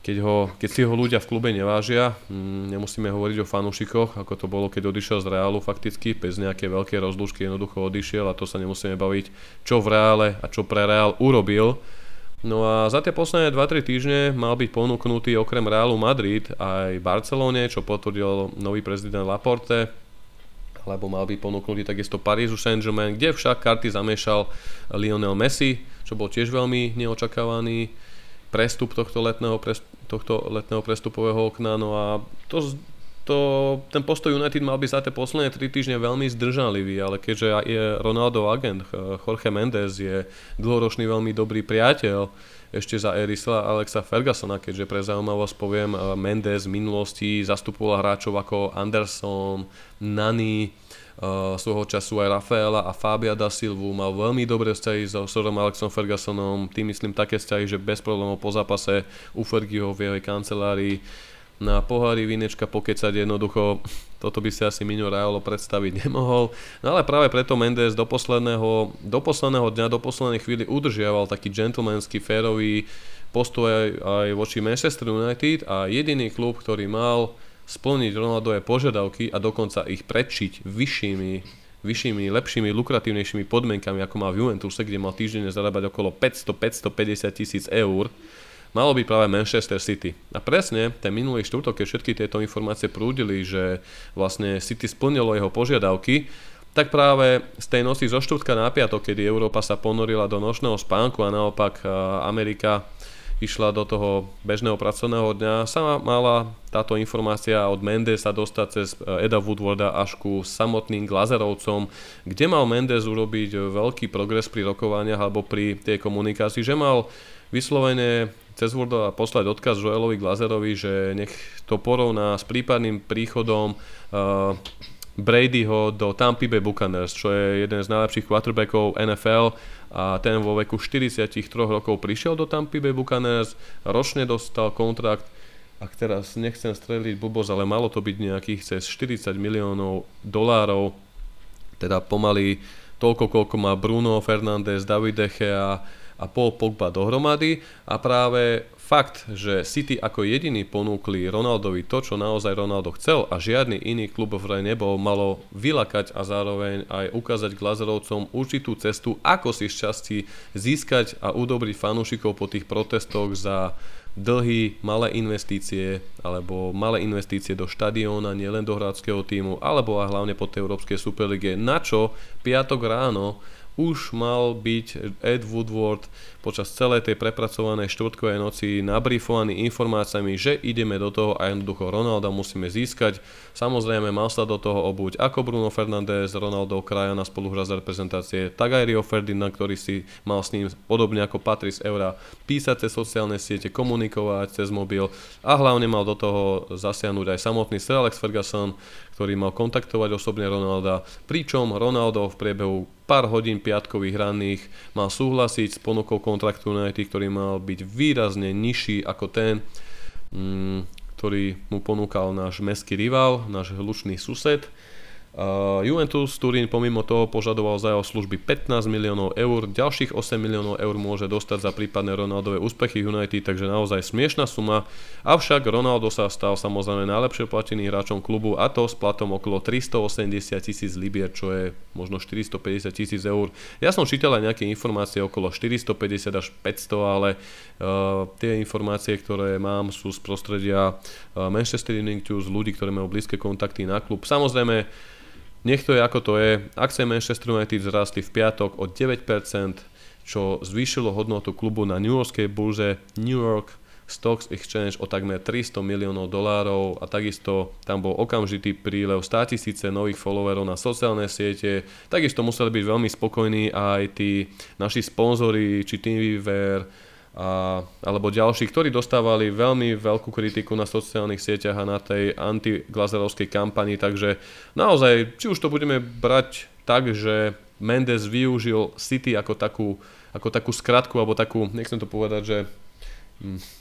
keď, ho, keď si ho ľudia v klube nevážia, mm, nemusíme hovoriť o fanúšikoch, ako to bolo, keď odišiel z Reálu fakticky, bez nejaké veľké rozlúčky jednoducho odišiel a to sa nemusíme baviť, čo v Reále a čo pre Reál urobil. No a za tie posledné 2-3 týždne mal byť ponúknutý okrem Realu Madrid aj Barcelone, čo potvrdil nový prezident Laporte, lebo mal byť ponúknutý takisto Parížu Saint-Germain, kde však karty zamiešal Lionel Messi, čo bol tiež veľmi neočakávaný prestup tohto letného, tohto letného prestupového okna. No a to, to, ten postoj United mal byť za tie posledné 3 týždne veľmi zdržanlivý, ale keďže je Ronaldo agent, Jorge Mendes je dlhoročný veľmi dobrý priateľ ešte za Erisla Alexa Fergusona, keďže pre zaujímavosť poviem, Mendes v minulosti zastupoval hráčov ako Anderson, Nani, svojho času aj Rafaela a Fabia da Silvu, mal veľmi dobré vzťahy so Sorom Alexom Fergusonom, tým myslím také vzťahy, že bez problémov po zápase u Fergieho v jeho kancelárii na pohári vínečka pokecať jednoducho, toto by si asi Mino Rajolo predstaviť (laughs) nemohol. No ale práve preto Mendes do posledného, do posledného dňa, do poslednej chvíli udržiaval taký gentlemanský, férový postoj aj, aj voči Manchester United a jediný klub, ktorý mal splniť Ronaldové požiadavky a dokonca ich predčiť vyššími, vyššími, lepšími, lukratívnejšími podmienkami, ako má v Juventuse, kde mal týždenne zarábať okolo 500-550 tisíc eur, malo byť práve Manchester City. A presne ten minulý štvrtok, keď všetky tieto informácie prúdili, že vlastne City splnilo jeho požiadavky, tak práve z tej noci zo štvrtka na piatok, kedy Európa sa ponorila do nočného spánku a naopak Amerika išla do toho bežného pracovného dňa, sa mala táto informácia od Mendesa dostať cez eh, Eda Woodwarda až ku samotným Glazerovcom, kde mal Mendes urobiť veľký progres pri rokovaniach alebo pri tej komunikácii, že mal vyslovene cez Worda poslať odkaz Joelovi Glazerovi, že nech to porovná s prípadným príchodom uh, Bradyho do Tampa Bay Buccaneers, čo je jeden z najlepších quarterbackov NFL a ten vo veku 43 rokov prišiel do Tampa Bay Buccaneers, ročne dostal kontrakt, ak teraz nechcem streliť blbosť, ale malo to byť nejakých cez 40 miliónov dolárov, teda pomaly toľko, koľko má Bruno Fernández, David Gea a Paul Pogba dohromady. A práve Fakt, že City ako jediný ponúkli Ronaldovi to, čo naozaj Ronaldo chcel a žiadny iný klub vraj nebol, malo vylakať a zároveň aj ukázať Glazerovcom určitú cestu, ako si šťastí získať a udobriť fanúšikov po tých protestoch za dlhy, malé investície alebo malé investície do štadióna, nielen do hráckého týmu, alebo a hlavne po tej Európskej Superlige, na čo piatok ráno už mal byť Ed Woodward počas celej tej prepracovanej štvrtkovej noci nabrifovaný informáciami, že ideme do toho a jednoducho Ronalda musíme získať. Samozrejme mal sa do toho obuť ako Bruno Fernández, Ronaldo Krajana spoluhra z reprezentácie, tak aj Rio Ferdinand, ktorý si mal s ním podobne ako Patrice Eura písať cez sociálne siete, komunikovať cez mobil a hlavne mal do toho zasiahnuť aj samotný Sir Alex Ferguson, ktorý mal kontaktovať osobne Ronalda, pričom Ronaldo v priebehu pár hodín piatkových ranných mal súhlasiť s ponukou kontraktu United, ktorý mal byť výrazne nižší ako ten, mm, ktorý mu ponúkal náš meský rival, náš hlučný sused. Uh, Juventus Turín pomimo toho požadoval za jeho služby 15 miliónov eur, ďalších 8 miliónov eur môže dostať za prípadné Ronaldové úspechy United, takže naozaj smiešná suma. Avšak Ronaldo sa stal samozrejme najlepšie plateným hráčom klubu a to s platom okolo 380 tisíc libier, čo je možno 450 tisíc eur. Ja som čítal aj nejaké informácie okolo 450 až 500, ale uh, tie informácie, ktoré mám, sú z prostredia uh, Manchester United, z ľudí, ktorí majú blízke kontakty na klub. Samozrejme, nech to je ako to je. Akcie Manchester United vzrastli v piatok o 9%, čo zvýšilo hodnotu klubu na New Yorkskej burze New York Stocks Exchange o takmer 300 miliónov dolárov a takisto tam bol okamžitý prílev 100 tisíce nových followerov na sociálne siete. Takisto museli byť veľmi spokojní aj tí naši sponzori, či TeamViewer, a, alebo ďalší, ktorí dostávali veľmi veľkú kritiku na sociálnych sieťach a na tej antiglazerovskej kampani, takže naozaj, či už to budeme brať tak, že Mendes využil City ako takú, ako takú skratku, alebo takú, nechcem to povedať, že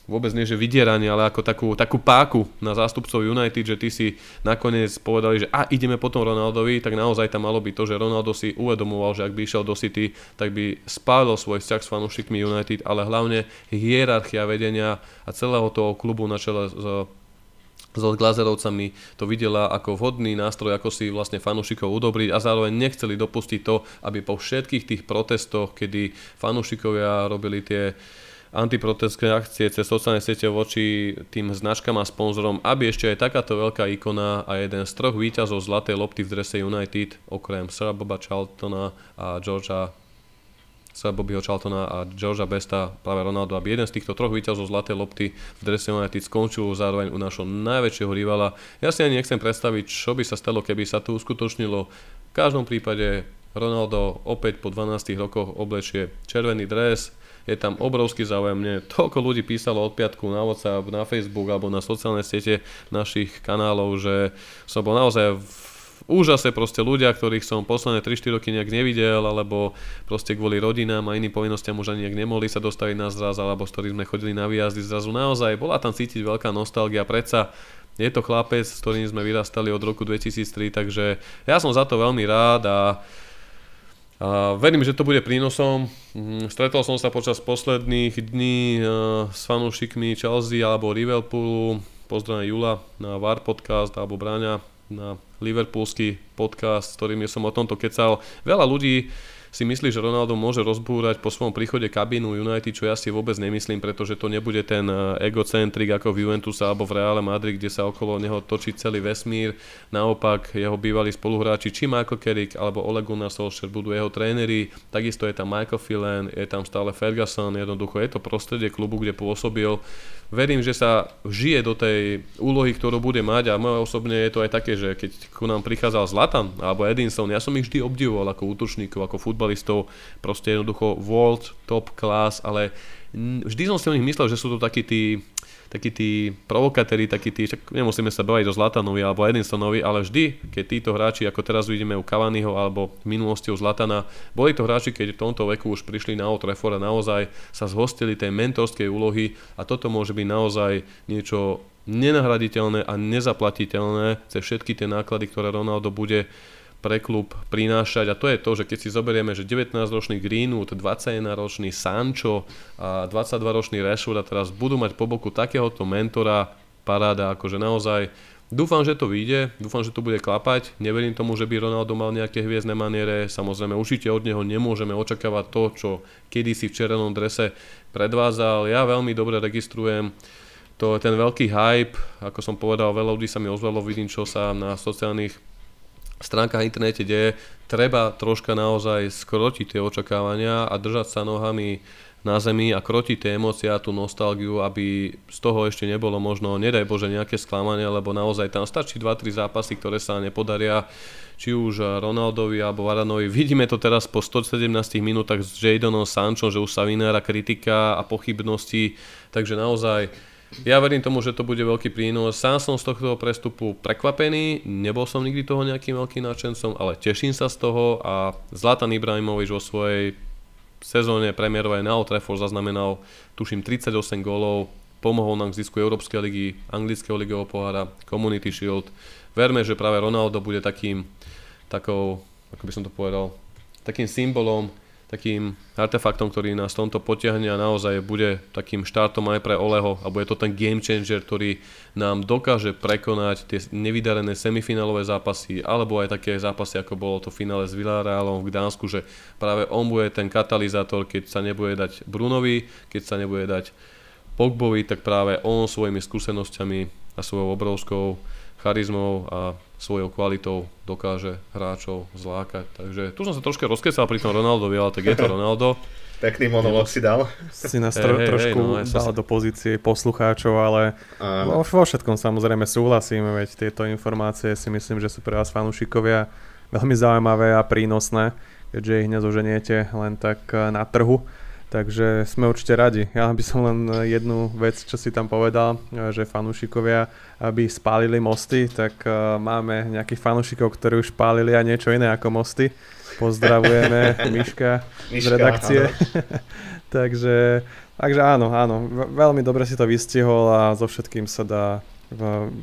vôbec nie, že vydieranie, ale ako takú, takú páku na zástupcov United, že ty si nakoniec povedali, že a ideme potom Ronaldovi, tak naozaj tam malo byť to, že Ronaldo si uvedomoval, že ak by išiel do City, tak by spálil svoj vzťah s fanúšikmi United, ale hlavne hierarchia vedenia a celého toho klubu na čele s s Glazerovcami to videla ako vhodný nástroj, ako si vlastne fanúšikov udobriť a zároveň nechceli dopustiť to, aby po všetkých tých protestoch, kedy fanúšikovia robili tie antiprotestské akcie cez sociálne siete voči tým značkám a sponzorom, aby ešte aj takáto veľká ikona a jeden z troch výťazov zlatej lopty v drese United, okrem Sir Boba Charltona a Georgia Sir Bobbyho Charltona a Georgia Besta, práve Ronaldo, aby jeden z týchto troch výťazov zlatej lopty v drese United skončil zároveň u našho najväčšieho rivala. Ja si ani nechcem predstaviť, čo by sa stalo, keby sa tu uskutočnilo. V každom prípade Ronaldo opäť po 12 rokoch oblečie červený dres, je tam obrovský záujem. Mne toľko ľudí písalo od piatku na WhatsApp, na Facebook alebo na sociálne siete našich kanálov, že som bol naozaj v úžase proste ľudia, ktorých som posledné 3-4 roky nejak nevidel, alebo proste kvôli rodinám a iným povinnostiam už ani nejak nemohli sa dostaviť na zraz, alebo s ktorým sme chodili na výjazdy zrazu naozaj. Bola tam cítiť veľká nostalgia, predsa je to chlapec, s ktorým sme vyrastali od roku 2003, takže ja som za to veľmi rád a verím, že to bude prínosom. Mhm, stretol som sa počas posledných dní e, s fanúšikmi Chelsea alebo Liverpoolu. Pozdravím Jula na VAR podcast alebo Bráňa na Liverpoolský podcast, s ktorým som o tomto kecal. Veľa ľudí si myslí, že Ronaldo môže rozbúrať po svojom príchode kabínu United, čo ja si vôbec nemyslím, pretože to nebude ten eh, egocentrik ako v Juventus alebo v Reále Madrid, kde sa okolo neho točí celý vesmír. Naopak jeho bývalí spoluhráči, či Michael Carrick alebo Ole Gunnar Solskjaer budú jeho tréneri, takisto je tam Michael Phelan, je tam stále Ferguson, jednoducho je to prostredie klubu, kde pôsobil. Verím, že sa žije do tej úlohy, ktorú bude mať. A moje osobne je to aj také, že keď ku nám prichádzal Zlatan alebo Edinson, ja som ich vždy obdivoval ako útočníkov, ako futbalistov, proste jednoducho world top class, ale vždy som si o nich myslel, že sú to takí tí takí tí provokatéri, takí tí, však nemusíme sa baviť o Zlatanovi alebo Edinsonovi, ale vždy, keď títo hráči, ako teraz vidíme u Cavaniho alebo v minulosti u Zlatana, boli to hráči, keď v tomto veku už prišli na Old a naozaj sa zhostili tej mentorskej úlohy a toto môže byť naozaj niečo nenahraditeľné a nezaplatiteľné cez všetky tie náklady, ktoré Ronaldo bude pre klub prinášať a to je to, že keď si zoberieme, že 19-ročný Greenwood, 21-ročný Sancho a 22-ročný Rashford a teraz budú mať po boku takéhoto mentora, paráda, akože naozaj Dúfam, že to vyjde, dúfam, že to bude klapať. Neverím tomu, že by Ronaldo mal nejaké hviezdne maniere. Samozrejme, určite od neho nemôžeme očakávať to, čo kedysi v červenom drese predvádzal. Ja veľmi dobre registrujem to ten veľký hype, ako som povedal, veľa ľudí sa mi ozvalo, vidím, čo sa na sociálnych stránkach internete deje. Treba troška naozaj skrotiť tie očakávania a držať sa nohami na zemi a krotiť tie emócie a tú nostalgiu, aby z toho ešte nebolo možno, nedaj Bože, nejaké sklamanie, lebo naozaj tam stačí 2-3 zápasy, ktoré sa nepodaria, či už Ronaldovi alebo Varanovi. Vidíme to teraz po 117 minútach s Jadonom Sančom, že už sa vynára kritika a pochybnosti, takže naozaj ja verím tomu, že to bude veľký prínos. Sám som z tohto prestupu prekvapený, nebol som nikdy toho nejakým veľkým nadšencom, ale teším sa z toho a Zlatan Ibrahimovič vo svojej sezóne premiérovej na Old Trafford zaznamenal tuším 38 gólov, pomohol nám k zisku Európskej ligy, Anglického ligového pohára, Community Shield. Verme, že práve Ronaldo bude takým, takou, ako by som to povedal, takým symbolom takým artefaktom, ktorý nás tomto potiahne a naozaj bude takým štartom aj pre Oleho a bude to ten game changer, ktorý nám dokáže prekonať tie nevydarené semifinálové zápasy alebo aj také zápasy, ako bolo to finále s Villarrealom v Gdánsku, že práve on bude ten katalizátor, keď sa nebude dať Brunovi, keď sa nebude dať Pogbovi, tak práve on svojimi skúsenosťami a svojou obrovskou charizmou a svojou kvalitou dokáže hráčov zlákať. Takže tu som sa troška rozkecal pri tom Ronaldovi, ale tak je to Ronaldo. (laughs) Pekný monolog si dal. Si nás tro, hey, trošku hey, no, ja dal sa... do pozície poslucháčov, ale vo, vo všetkom samozrejme súhlasíme, veď tieto informácie si myslím, že sú pre vás fanúšikovia veľmi zaujímavé a prínosné, keďže ich nezoženiete len tak eh, na trhu. Takže sme určite radi. Ja by som len jednu vec, čo si tam povedal, že fanúšikovia by spálili mosty, tak e, máme nejakých fanúšikov, ktorí už spálili aj niečo iné ako mosty. Pozdravujeme Miška, (laughs) Miška z redakcie. (laughs) takže, takže áno, áno, veľmi dobre si to vystihol a so všetkým sa dá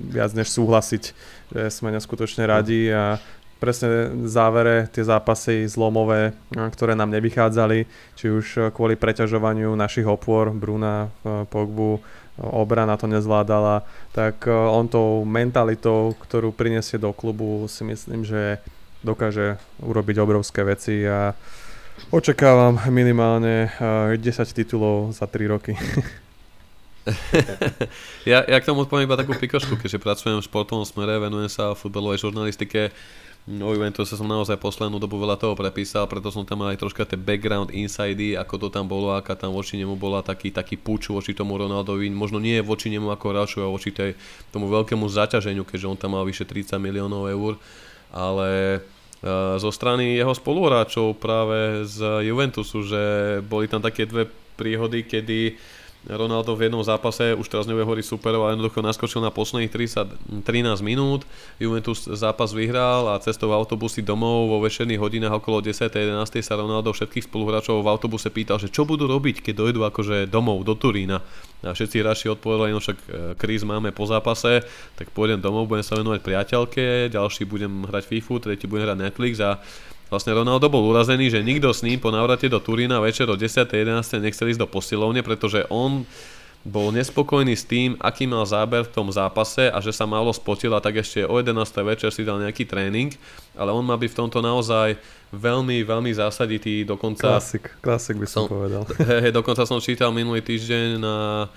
viac než súhlasiť, že sme neskutočne radi a presne v závere tie zápasy zlomové, ktoré nám nevychádzali, či už kvôli preťažovaniu našich opôr, Bruna, Pogbu, obrana to nezvládala, tak on tou mentalitou, ktorú prinesie do klubu, si myslím, že dokáže urobiť obrovské veci a očakávam minimálne 10 titulov za 3 roky. (laughs) ja, ja k tomu odpoviem iba takú pikošku, keďže pracujem v športovom smere, venujem sa futbalovej žurnalistike, No Juventus som naozaj poslednú dobu veľa toho prepísal, preto som tam mal aj troška tie background inside, ako to tam bolo, aká tam voči nemu bola taký, taký puč voči tomu Ronaldovi, možno nie voči nemu ako hráču a voči tej, tomu veľkému zaťaženiu, keďže on tam mal vyše 30 miliónov eur, ale uh, zo strany jeho spoluhráčov práve z Juventusu, že boli tam také dve príhody, kedy Ronaldo v jednom zápase, už teraz nebude hovoriť superov, ale jednoducho naskočil na posledných 30, 13 minút. Juventus zápas vyhral a cestou autobusy domov vo večerných hodinách okolo 10. 11. sa Ronaldo všetkých spoluhráčov v autobuse pýtal, že čo budú robiť, keď dojdu akože domov do Turína. A všetci hráči odpovedali, no však kríz e, máme po zápase, tak pôjdem domov, budem sa venovať priateľke, ďalší budem hrať FIFA, tretí budem hrať Netflix a Vlastne Ronaldo bol urazený, že nikto s ním po návrate do Turína večer o 10.11. nechcel ísť do posilovne, pretože on bol nespokojný s tým, aký mal záber v tom zápase a že sa málo spotil a tak ešte o 11. večer si dal nejaký tréning, ale on má byť v tomto naozaj veľmi, veľmi zásaditý, dokonca... Klasik, klasik by som, som povedal. (laughs) He, he, dokonca som čítal minulý týždeň na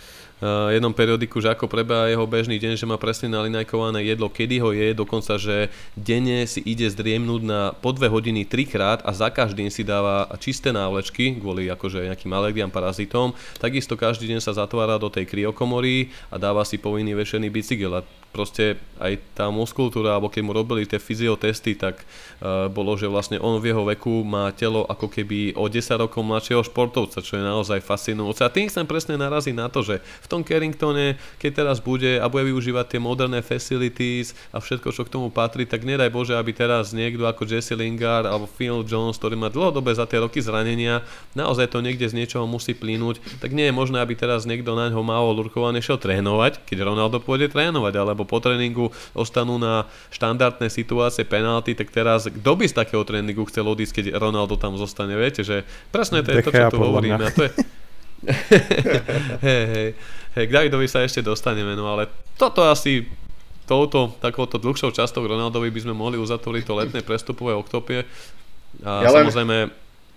jednom periodiku, že ako prebieha jeho bežný deň, že má presne nalinajkované jedlo, kedy ho je, dokonca, že denne si ide zdriemnúť na po dve hodiny trikrát a za každý deň si dáva čisté návlečky kvôli akože nejakým alergiám, parazitom. Takisto každý deň sa zatvára do tej kryokomory a dáva si povinný vešený bicykel. A proste aj tá muskultúra, alebo keď mu robili tie fyziotesty, tak uh, bolo, že vlastne on v jeho veku má telo ako keby o 10 rokov mladšieho športovca, čo je naozaj fascinujúce. A tým chcem presne naraziť na to, že v tom Carringtone, keď teraz bude a bude využívať tie moderné facilities a všetko, čo k tomu patrí, tak nedaj Bože, aby teraz niekto ako Jesse Lingard alebo Phil Jones, ktorý má dlhodobé za tie roky zranenia, naozaj to niekde z niečoho musí plínuť, tak nie je možné, aby teraz niekto na ňo malo lurkované šiel trénovať, keď Ronaldo pôjde trénovať, alebo po tréningu ostanú na štandardné situácie penalty, tak teraz kto by z takého tréningu chcel odísť, keď Ronaldo tam zostane, viete, že presne to je to, čo tu hovoríme. A to je, (laughs) hej, hej, hej, k Davidovi sa ešte dostaneme, no ale toto asi touto takouto dlhšou častou Ronaldovi by sme mohli uzatvoriť to letné prestupové oktopie. A ja samozrejme,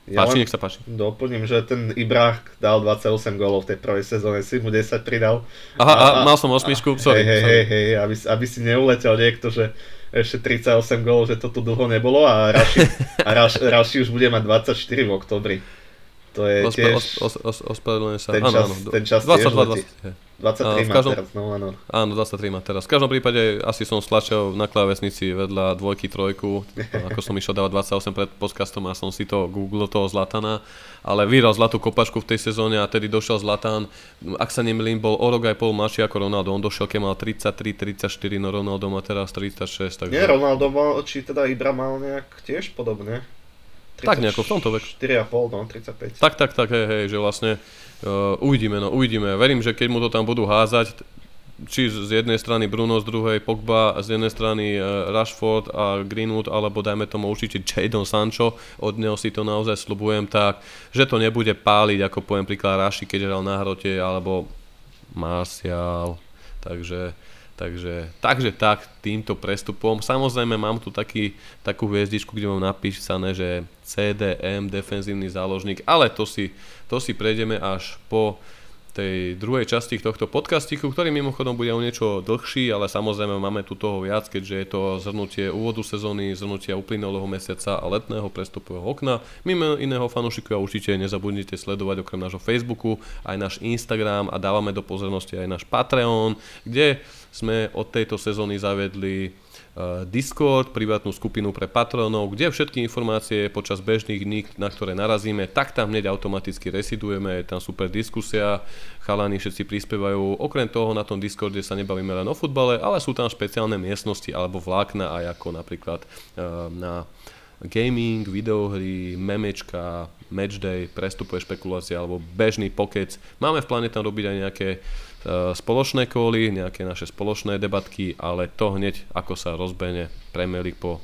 ja páči, nech sa páči. Doplním, že ten Ibrah dal 28 gólov v tej prvej sezóne, si mu 10 pridal. Aha, a, a mal som osmičku, sorry. Hej, hej, hej, aby, aby si neuletel niekto, že ešte 38 gólov, že to tu dlho nebolo a Raši, (laughs) a Raš, Raši už bude mať 24 v oktobri. To je Ospe, tiež... Os, os, os, sa. Ten čas, áno, áno. Ten čas 22, tiež 20. 23 má každom, teraz, no áno. Áno, 23 má teraz. V každom prípade asi som stlačil na klávesnici vedľa dvojky, trojku, ako som išiel dávať 28 pred podcastom a som si to googlil toho Zlatana, ale vyhral zlatú kopačku v tej sezóne a tedy došiel Zlatan, ak sa nemýlim, bol o rok aj pol mladší ako Ronaldo, on došiel, keď mal 33, 34, no Ronaldo má teraz 36. Takže... Nie, Ronaldo mal, či teda Ibra mal nejak tiež podobne. 30, tak nejako v tomto veku. 4,5, no, 35. Tak, tak, tak, hej, hej, že vlastne Uh, uvidíme, no uvidíme. Verím, že keď mu to tam budú házať, či z jednej strany Bruno, z druhej Pogba, z jednej strany uh, Rashford a Greenwood, alebo dajme tomu určite Jadon Sancho, od neho si to naozaj slubujem tak, že to nebude páliť, ako poviem príklad Rashi, keď hral na hrote, alebo Martial, takže Takže, takže tak, týmto prestupom. Samozrejme mám tu taký, takú hviezdičku, kde mám napísané, že CDM, defenzívny záložník, ale to si, to si prejdeme až po tej druhej časti tohto podcastiku, ktorý mimochodom bude o niečo dlhší, ale samozrejme máme tu toho viac, keďže je to zhrnutie úvodu sezóny, zhrnutia uplynulého mesiaca a letného prestupového okna. Mimo iného fanúšikovia určite nezabudnite sledovať okrem nášho Facebooku aj náš Instagram a dávame do pozornosti aj náš Patreon, kde sme od tejto sezóny zavedli Eh, Discord, privátnu skupinu pre patronov, kde všetky informácie počas bežných dní, na ktoré narazíme, tak tam hneď automaticky residujeme, je tam super diskusia, chalani všetci prispievajú. Okrem toho na tom Discorde sa nebavíme len o futbale, ale sú tam špeciálne miestnosti alebo vlákna aj ako napríklad uh, na gaming, videohry, memečka, matchday, prestupové špekulácie alebo bežný pokec. Máme v pláne tam robiť aj nejaké spoločné kóly, nejaké naše spoločné debatky, ale to hneď ako sa rozbehne Premier po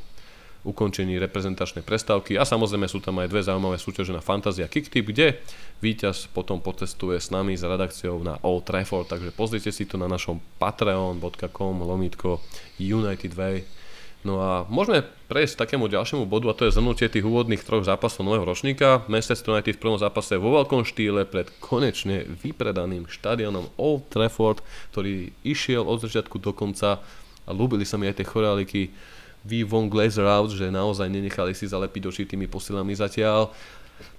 ukončení reprezentačnej prestávky. A samozrejme sú tam aj dve zaujímavé súťaže na Fantazia Kicktip, kde víťaz potom potestuje s nami s redakciou na Old Trafford, takže pozrite si to na našom patreon.com lomitko United Way No a môžeme prejsť takému ďalšiemu bodu a to je zhrnutie tých úvodných troch zápasov nového ročníka. Manchester United v prvom zápase vo veľkom štýle pred konečne vypredaným štadionom Old Trafford, ktorý išiel od začiatku do konca a ľúbili sa mi aj tie choráliky We won Glazer out, že naozaj nenechali si zalepiť oči tými posilami zatiaľ.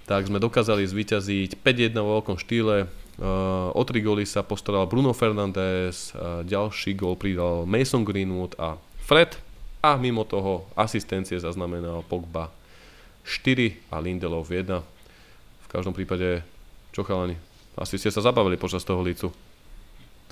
Tak sme dokázali zvíťaziť 5-1 vo veľkom štýle. Uh, o tri góly sa postaral Bruno Fernandes, ďalší gól pridal Mason Greenwood a Fred a mimo toho asistencie zaznamenal Pogba 4 a Lindelov 1. V každom prípade, čo chalani, asi ste sa zabavili počas toho lícu.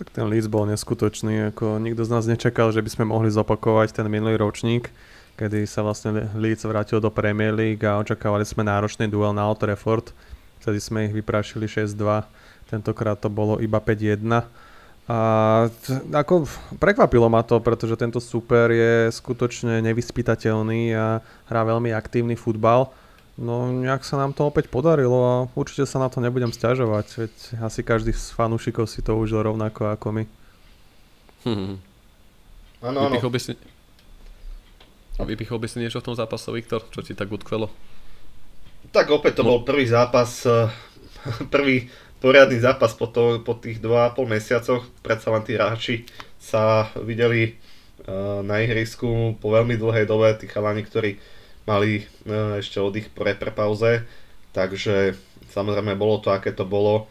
Tak ten líc bol neskutočný, ako nikto z nás nečakal, že by sme mohli zopakovať ten minulý ročník, kedy sa vlastne líc vrátil do Premier League a očakávali sme náročný duel na Old Trafford. Vtedy sme ich vyprašili 6-2, tentokrát to bolo iba 5-1 a ako prekvapilo ma to, pretože tento super je skutočne nevyspytateľný a hrá veľmi aktívny futbal. No nejak sa nám to opäť podarilo a určite sa na to nebudem stiažovať, veď asi každý z fanúšikov si to užil rovnako ako my. Hm. Ano, ano. Vypichol by si... Vypichol by si niečo v tom zápase, Viktor? Čo ti tak utkvelo? Tak opäť to no. bol prvý zápas, eh, (laughs) prvý poriadny zápas po, to, po tých 2,5 mesiacoch. Predsa len tí hráči sa videli uh, na ihrisku po veľmi dlhej dobe, tí chalani, ktorí mali uh, ešte oddych po pauze. Takže samozrejme bolo to, aké to bolo.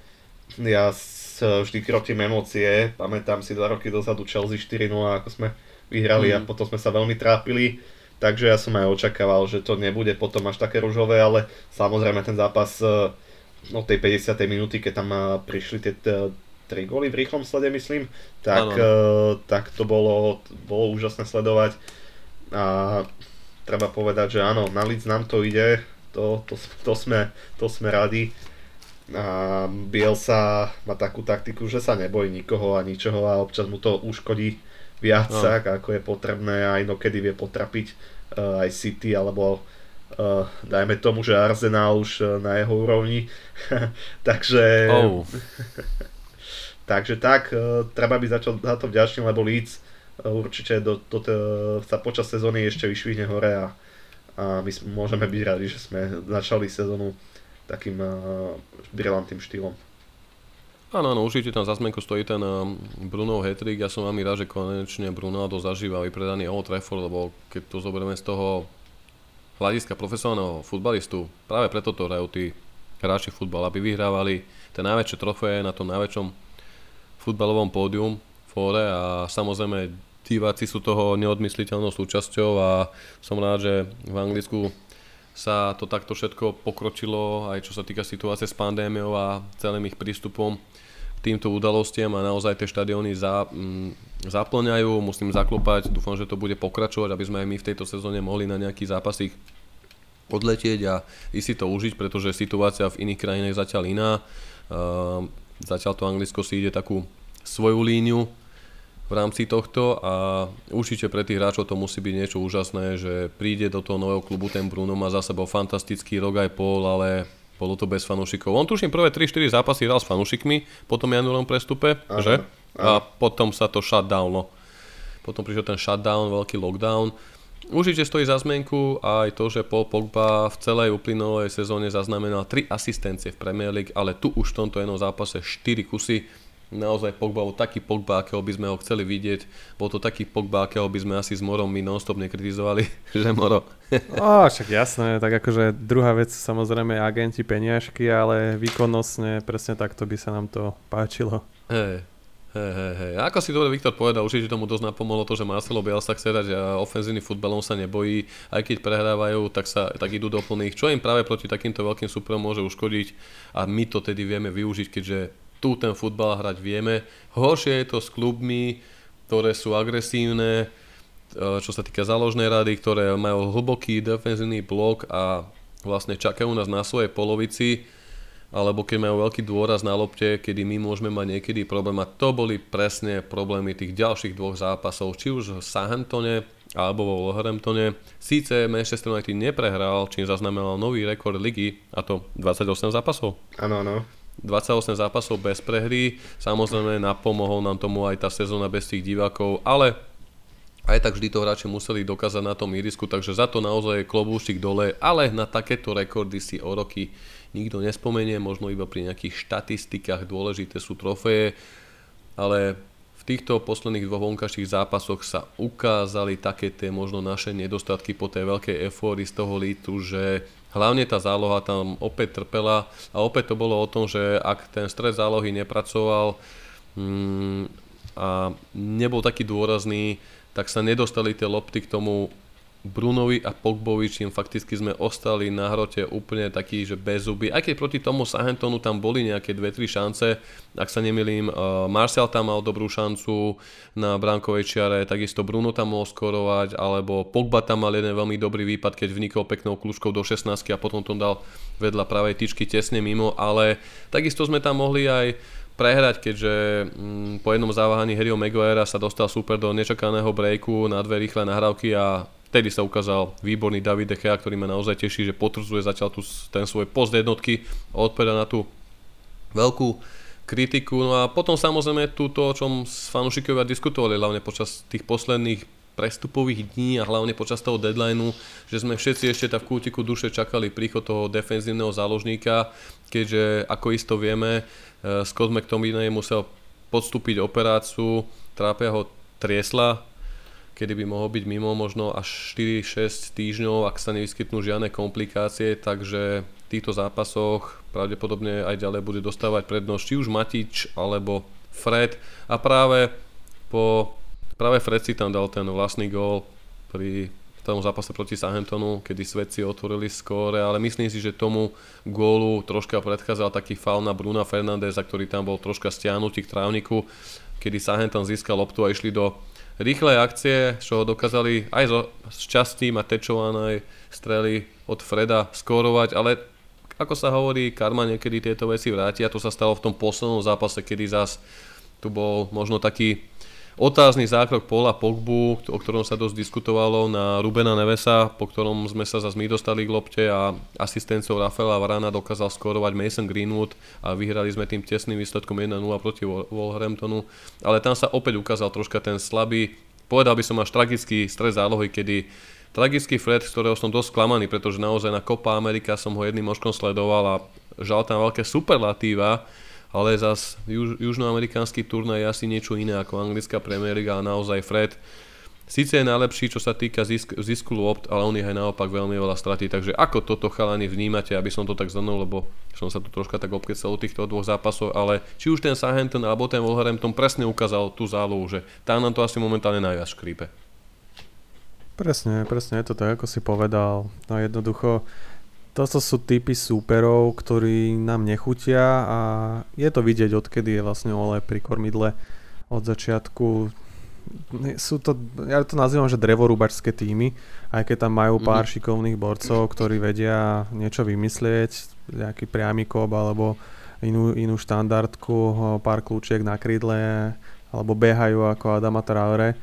Ja s, vždy krotím emócie. Pamätám si dva roky dozadu Chelsea 4-0, ako sme vyhrali mm. a mhm. potom sme sa veľmi trápili. Takže ja som aj očakával, že to nebude potom až také ružové, ale samozrejme ten zápas od tej 50. minúty, keď tam prišli tie tri góly v rýchlom slede, myslím, tak, uh, tak to bolo, bolo úžasné sledovať. A treba povedať, že áno, na Leeds nám to ide, to, to, to, sme, to sme radi. A Bielsa má takú taktiku, že sa nebojí nikoho a ničoho a občas mu to uškodí viac, no. ako je potrebné a inokedy vie potrapiť uh, aj City alebo uh, dajme tomu, že Arsenal už uh, na jeho úrovni. (laughs) takže... Oh. (laughs) takže tak, uh, treba byť za to, za to vďačný, lebo Leeds určite do, do, do, sa počas sezóny ešte vyšvihne hore a, a my môžeme byť radi, že sme začali sezónu takým uh, brilantným štýlom. Áno, áno, určite tam za zmenku stojí ten Bruno Hetrik. Ja som veľmi rád, že konečne Brunaldo zažíva vypredaný Old Trafford, lebo keď to zoberieme z toho hľadiska profesionálneho futbalistu, práve preto to hrajú tí hráči futbal, aby vyhrávali tie najväčšie trofeje na tom najväčšom futbalovom pódium, fóre a samozrejme diváci sú toho neodmysliteľnou súčasťou a som rád, že v Anglicku sa to takto všetko pokročilo, aj čo sa týka situácie s pandémiou a celým ich prístupom týmto udalostiam a naozaj tie štadióny za, m, mm, zaplňajú. Musím zaklopať, dúfam, že to bude pokračovať, aby sme aj my v tejto sezóne mohli na nejaký zápasík odletieť a ísť si to užiť, pretože situácia v iných krajinách zatiaľ iná. Uh, zatiaľ to Anglicko si ide takú svoju líniu v rámci tohto a určite pre tých hráčov to musí byť niečo úžasné, že príde do toho nového klubu ten Bruno, má za sebou fantastický rok aj pol, ale bolo to bez fanúšikov. On tuším prvé 3-4 zápasy hral s fanúšikmi po tom januárovom prestupe, aha, že? Aha. A potom sa to shutdowno. Potom prišiel ten shutdown, veľký lockdown. Určite stojí za zmenku aj to, že Paul Pogba v celej uplynulej sezóne zaznamenal 3 asistencie v Premier League, ale tu už v tomto jednom zápase 4 kusy naozaj Pogba bol taký Pogba, akého by sme ho chceli vidieť. Bol to taký Pogba, akého by sme asi s Morom my non-stop nekritizovali, (laughs) že Moro. Ó, však jasné, tak akože druhá vec samozrejme agenti peniažky, ale výkonnostne presne takto by sa nám to páčilo. Hej, Hej, hej, hej. Ako si dobre Viktor povedal, určite tomu dosť napomohlo to, že Marcelo Bielsa chce a ofenzívny futbalom sa nebojí. Aj keď prehrávajú, tak, sa, tak idú do plných, čo im práve proti takýmto veľkým superom môže uškodiť a my to tedy vieme využiť, keďže tu ten futbal hrať vieme. Horšie je to s klubmi, ktoré sú agresívne, e, čo sa týka záložnej rady, ktoré majú hlboký defenzívny blok a vlastne čakajú nás na svojej polovici, alebo keď majú veľký dôraz na lopte, kedy my môžeme mať niekedy problém. A to boli presne problémy tých ďalších dvoch zápasov, či už v Sahantone alebo vo Wolverhamptone. Síce Manchester United neprehral, čím zaznamenal nový rekord ligy, a to 28 zápasov. Áno, áno. 28 zápasov bez prehry, samozrejme napomohol nám tomu aj tá sezóna bez tých divákov, ale aj tak vždy to hráči museli dokázať na tom irisku, takže za to naozaj je klobúšik dole, ale na takéto rekordy si o roky nikto nespomenie, možno iba pri nejakých štatistikách dôležité sú trofeje, ale v týchto posledných dvoch vonkajších zápasoch sa ukázali také tie možno naše nedostatky po tej veľkej efórii z toho lítu, že Hlavne tá záloha tam opäť trpela a opäť to bolo o tom, že ak ten stres zálohy nepracoval mm, a nebol taký dôrazný, tak sa nedostali tie lopty k tomu Brunovi a Pogbovi, čím fakticky sme ostali na hrote úplne taký, že bez zuby. Aj keď proti tomu Sahentonu tam boli nejaké 2-3 šance, ak sa nemilím, uh, Martial tam mal dobrú šancu na bránkovej čiare, takisto Bruno tam mohol skorovať, alebo Pogba tam mal jeden veľmi dobrý výpad, keď vnikol peknou kľúčkou do 16 a potom to dal vedľa pravej tyčky tesne mimo, ale takisto sme tam mohli aj prehrať, keďže mm, po jednom závahaní Harryho Maguirea sa dostal super do nečakaného breaku na dve rýchle nahrávky a Vtedy sa ukázal výborný David Dechea, ktorý ma naozaj teší, že potvrdzuje zatiaľ tu ten svoj post jednotky a odpoveda na tú veľkú kritiku. No a potom samozrejme tu to, o čom fanúšikovia diskutovali, hlavne počas tých posledných prestupových dní a hlavne počas toho deadlineu, že sme všetci ešte tak v kútiku duše čakali príchod toho defenzívneho záložníka, keďže ako isto vieme, eh, Scott McTominay musel podstúpiť operáciu, trápia ho triesla kedy by mohol byť mimo možno až 4-6 týždňov, ak sa nevyskytnú žiadne komplikácie, takže v týchto zápasoch pravdepodobne aj ďalej bude dostávať prednosť či už Matič alebo Fred. A práve po práve Fred si tam dal ten vlastný gól pri tom zápase proti Southamptonu, kedy svedci otvorili skóre, ale myslím si, že tomu gólu troška predchádzal taký faul na Bruna Fernandeza, ktorý tam bol troška stiahnutý k trávniku, kedy Southampton získal loptu a išli do rýchle akcie, čo dokázali aj zo šťastí Matečovanej strely od Freda skórovať, ale ako sa hovorí, karma niekedy tieto veci vráti a to sa stalo v tom poslednom zápase, kedy zas tu bol možno taký otázny zákrok Paula Pogbu, o ktorom sa dosť diskutovalo na Rubena Nevesa, po ktorom sme sa zase my dostali k lopte a asistenciou Rafaela Varana dokázal skorovať Mason Greenwood a vyhrali sme tým tesným výsledkom 1-0 proti Wolverhamptonu. Ale tam sa opäť ukázal troška ten slabý povedal by som až tragický stres zálohy, kedy tragický Fred, z ktorého som dosť sklamaný, pretože naozaj na Copa Amerika som ho jedným očkom sledoval a žal tam veľké superlatíva, ale zas juž, južnoamerikánsky turnaj je asi niečo iné ako anglická Premier League, ale naozaj Fred Síce je najlepší, čo sa týka zisk, zisku lopt, ale on ich aj naopak veľmi veľa stratí. Takže ako toto chalani vnímate, aby som to tak zhrnul, lebo som sa tu troška tak obkecal u týchto dvoch zápasov, ale či už ten Sahenton alebo ten Wolverhampton presne ukázal tú zálohu, že tá nám to asi momentálne najviac škrípe. Presne, presne je to tak, ako si povedal. No jednoducho, toto sú typy súperov, ktorí nám nechutia a je to vidieť, odkedy je vlastne Ole pri kormidle od začiatku sú to, ja to nazývam, že drevorúbačské týmy, aj keď tam majú pár mm-hmm. šikovných borcov, ktorí vedia niečo vymyslieť, nejaký priamy kop alebo inú, inú štandardku, pár kľúčiek na krídle alebo behajú ako Adama Traore.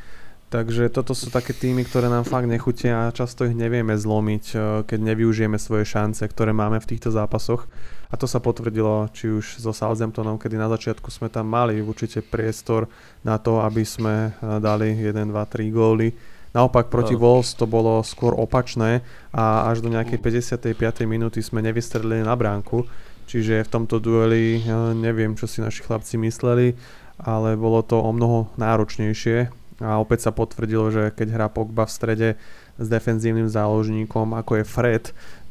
Takže toto sú také týmy, ktoré nám fakt nechutia a často ich nevieme zlomiť, keď nevyužijeme svoje šance, ktoré máme v týchto zápasoch. A to sa potvrdilo či už so Southamptonom, kedy na začiatku sme tam mali určite priestor na to, aby sme eh, dali 1, 2, 3 góly. Naopak proti no. Wolves to bolo skôr opačné a až do nejakej 55. minúty sme nevystrelili na bránku. Čiže v tomto dueli eh, neviem, čo si naši chlapci mysleli, ale bolo to o mnoho náročnejšie a opäť sa potvrdilo, že keď hrá Pogba v strede s defenzívnym záložníkom ako je Fred,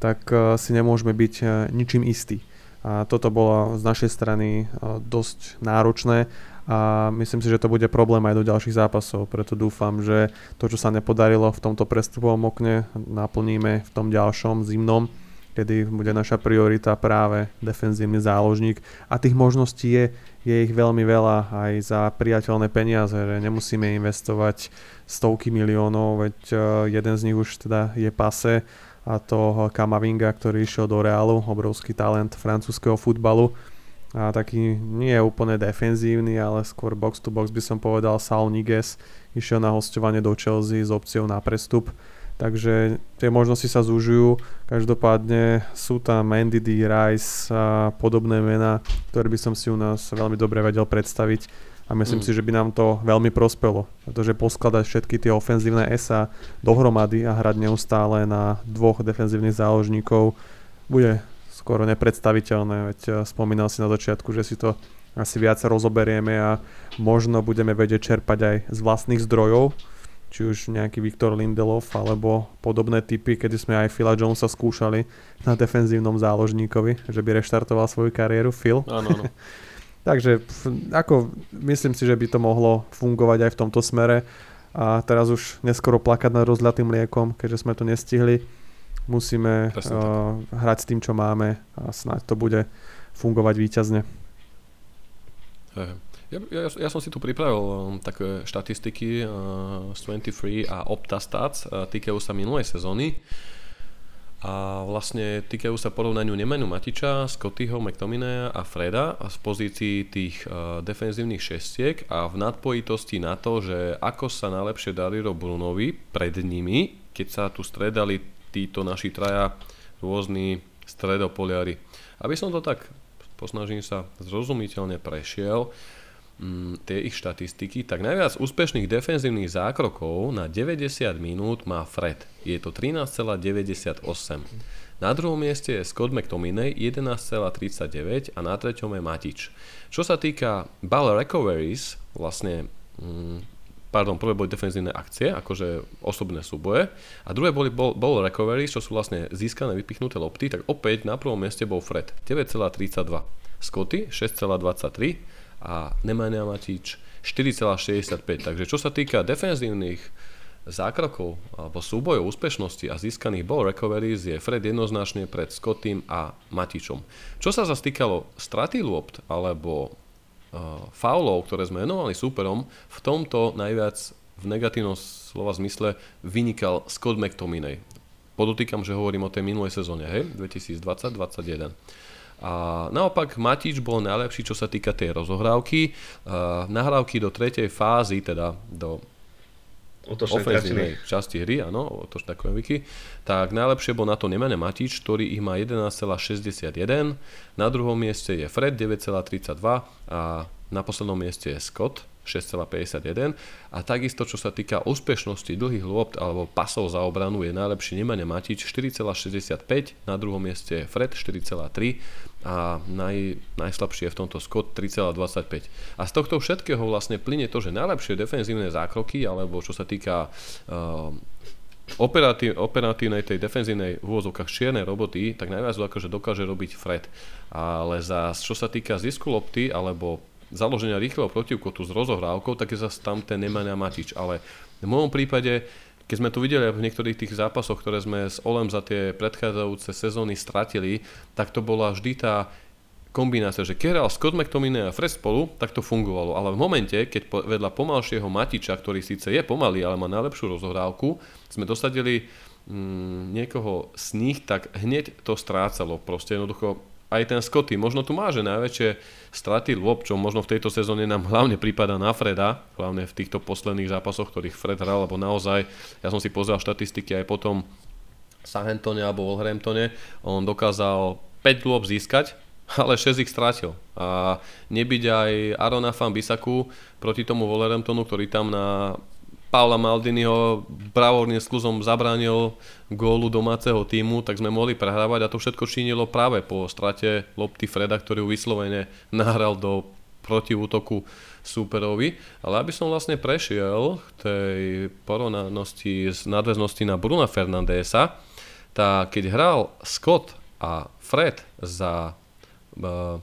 tak eh, si nemôžeme byť ničím istí. A toto bolo z našej strany dosť náročné a myslím si, že to bude problém aj do ďalších zápasov, preto dúfam, že to, čo sa nepodarilo v tomto prestupovom okne, naplníme v tom ďalšom zimnom, kedy bude naša priorita práve defenzívny záložník. A tých možností je, je ich veľmi veľa aj za priateľné peniaze, že nemusíme investovať stovky miliónov, veď jeden z nich už teda je pase a to Kamavinga, ktorý išiel do Realu, obrovský talent francúzského futbalu. A taký nie je úplne defenzívny, ale skôr box to box by som povedal Saul Niguez išiel na hostovanie do Chelsea s opciou na prestup takže tie možnosti sa zúžujú. Každopádne sú tam Mandy D. Rice a podobné mená, ktoré by som si u nás veľmi dobre vedel predstaviť a myslím mm. si, že by nám to veľmi prospelo, pretože poskladať všetky tie ofenzívne SA dohromady a hrať neustále na dvoch defenzívnych záložníkov bude skoro nepredstaviteľné, veď eh, spomínal si na začiatku, že si to asi viac rozoberieme a možno budeme vedieť čerpať aj z vlastných zdrojov, či už nejaký Viktor Lindelov alebo podobné typy, kedy sme aj Phila Jonesa skúšali na defenzívnom záložníkovi, že by reštartoval svoju kariéru. Phil? Áno, áno. (laughs) Takže ako myslím si, že by to mohlo fungovať aj v tomto smere a teraz už neskoro plakať nad rozľatým mliekom, keďže sme to nestihli. Musíme uh, hrať s tým, čo máme a snáď to bude fungovať výťazne. Ja, ja, ja som si tu pripravil um, také štatistiky uh, z 23 a Opta Stats, uh, týkajú sa minulej sezóny. A vlastne týkajú sa porovnaniu Nemenu Matiča, Scottyho, McTominaya a Freda z pozícií tých uh, defenzívnych šestiek a v nadpojitosti na to, že ako sa najlepšie darilo Brunovi pred nimi, keď sa tu stredali títo naši traja rôzni stredopoliari. Aby som to tak, posnažím sa, zrozumiteľne prešiel, mm, tie ich štatistiky, tak najviac úspešných defenzívnych zákrokov na 90 minút má Fred. Je to 13,98. Na druhom mieste je Scott McTominay 11,39 a na treťom je Matič. Čo sa týka ball recoveries, vlastne mm, pardon, prvé boli defenzívne akcie, akože osobné súboje a druhé boli ball, ball recoveries, čo sú vlastne získané vypichnuté lopty, tak opäť na prvom mieste bol Fred 9,32. Scotty 6,23 a Nemanja Matič 4,65. Takže čo sa týka defenzívnych zákrokov alebo súbojov úspešnosti a získaných ball recoveries je Fred jednoznačne pred Scottým a Matičom. Čo sa zase týkalo straty lopt alebo uh, faulov, ktoré sme menovali súperom, v tomto najviac v negatívnom slova zmysle vynikal Scott McTominay. Podotýkam, že hovorím o tej minulej sezóne, hej, 2020-2021. A naopak Matič bol najlepší, čo sa týka tej rozohrávky. nahrávky do tretej fázy, teda do ofenzívnej časti hry, áno, otočné kojeviky, tak najlepšie bol na to Nemene Matič, ktorý ich má 11,61, na druhom mieste je Fred 9,32 a na poslednom mieste je Scott 6,51 a takisto čo sa týka úspešnosti dlhých lopt alebo pasov za obranu je najlepší Nemanja Matič 4,65, na druhom mieste Fred 4,3 a naj, najslabšie je v tomto Scott 3,25. A z tohto všetkého vlastne plyne to, že najlepšie defenzívne zákroky alebo čo sa týka uh, operatív, operatívnej tej defenzívnej v čiernej roboty, tak najviac akože dokáže robiť Fred. Ale za, čo sa týka zisku lopty alebo založenia rýchleho protivkotu s rozohrávkou, tak je zase tam ten Nemanja Matič. Ale v môjom prípade, keď sme tu videli v niektorých tých zápasoch, ktoré sme s Olem za tie predchádzajúce sezóny stratili, tak to bola vždy tá kombinácia, že keď hral Scott McTominay a Fred spolu, tak to fungovalo. Ale v momente, keď vedľa pomalšieho Matiča, ktorý síce je pomalý, ale má najlepšiu rozohrávku, sme dosadili mm, niekoho z nich, tak hneď to strácalo. Proste jednoducho aj ten Scotty, možno tu má, že najväčšie straty lob, čo možno v tejto sezóne nám hlavne prípada na Freda, hlavne v týchto posledných zápasoch, ktorých Fred hral, lebo naozaj, ja som si pozrel štatistiky aj potom Sahentone alebo Wolverhamptone, on dokázal 5 lob získať, ale 6 ich strátil. A nebyť aj Arona Fan Bisaku proti tomu Wolverhamptonu, ktorý tam na Paula Maldiniho bravórnym skluzom zabránil gólu domáceho týmu, tak sme mohli prehrávať a to všetko činilo práve po strate lopty Freda, ktorý vyslovene nahral do protiútoku súperovi. Ale aby som vlastne prešiel k tej porovnanosti z nadväznosti na Bruna Fernandesa, tak keď hral Scott a Fred za uh,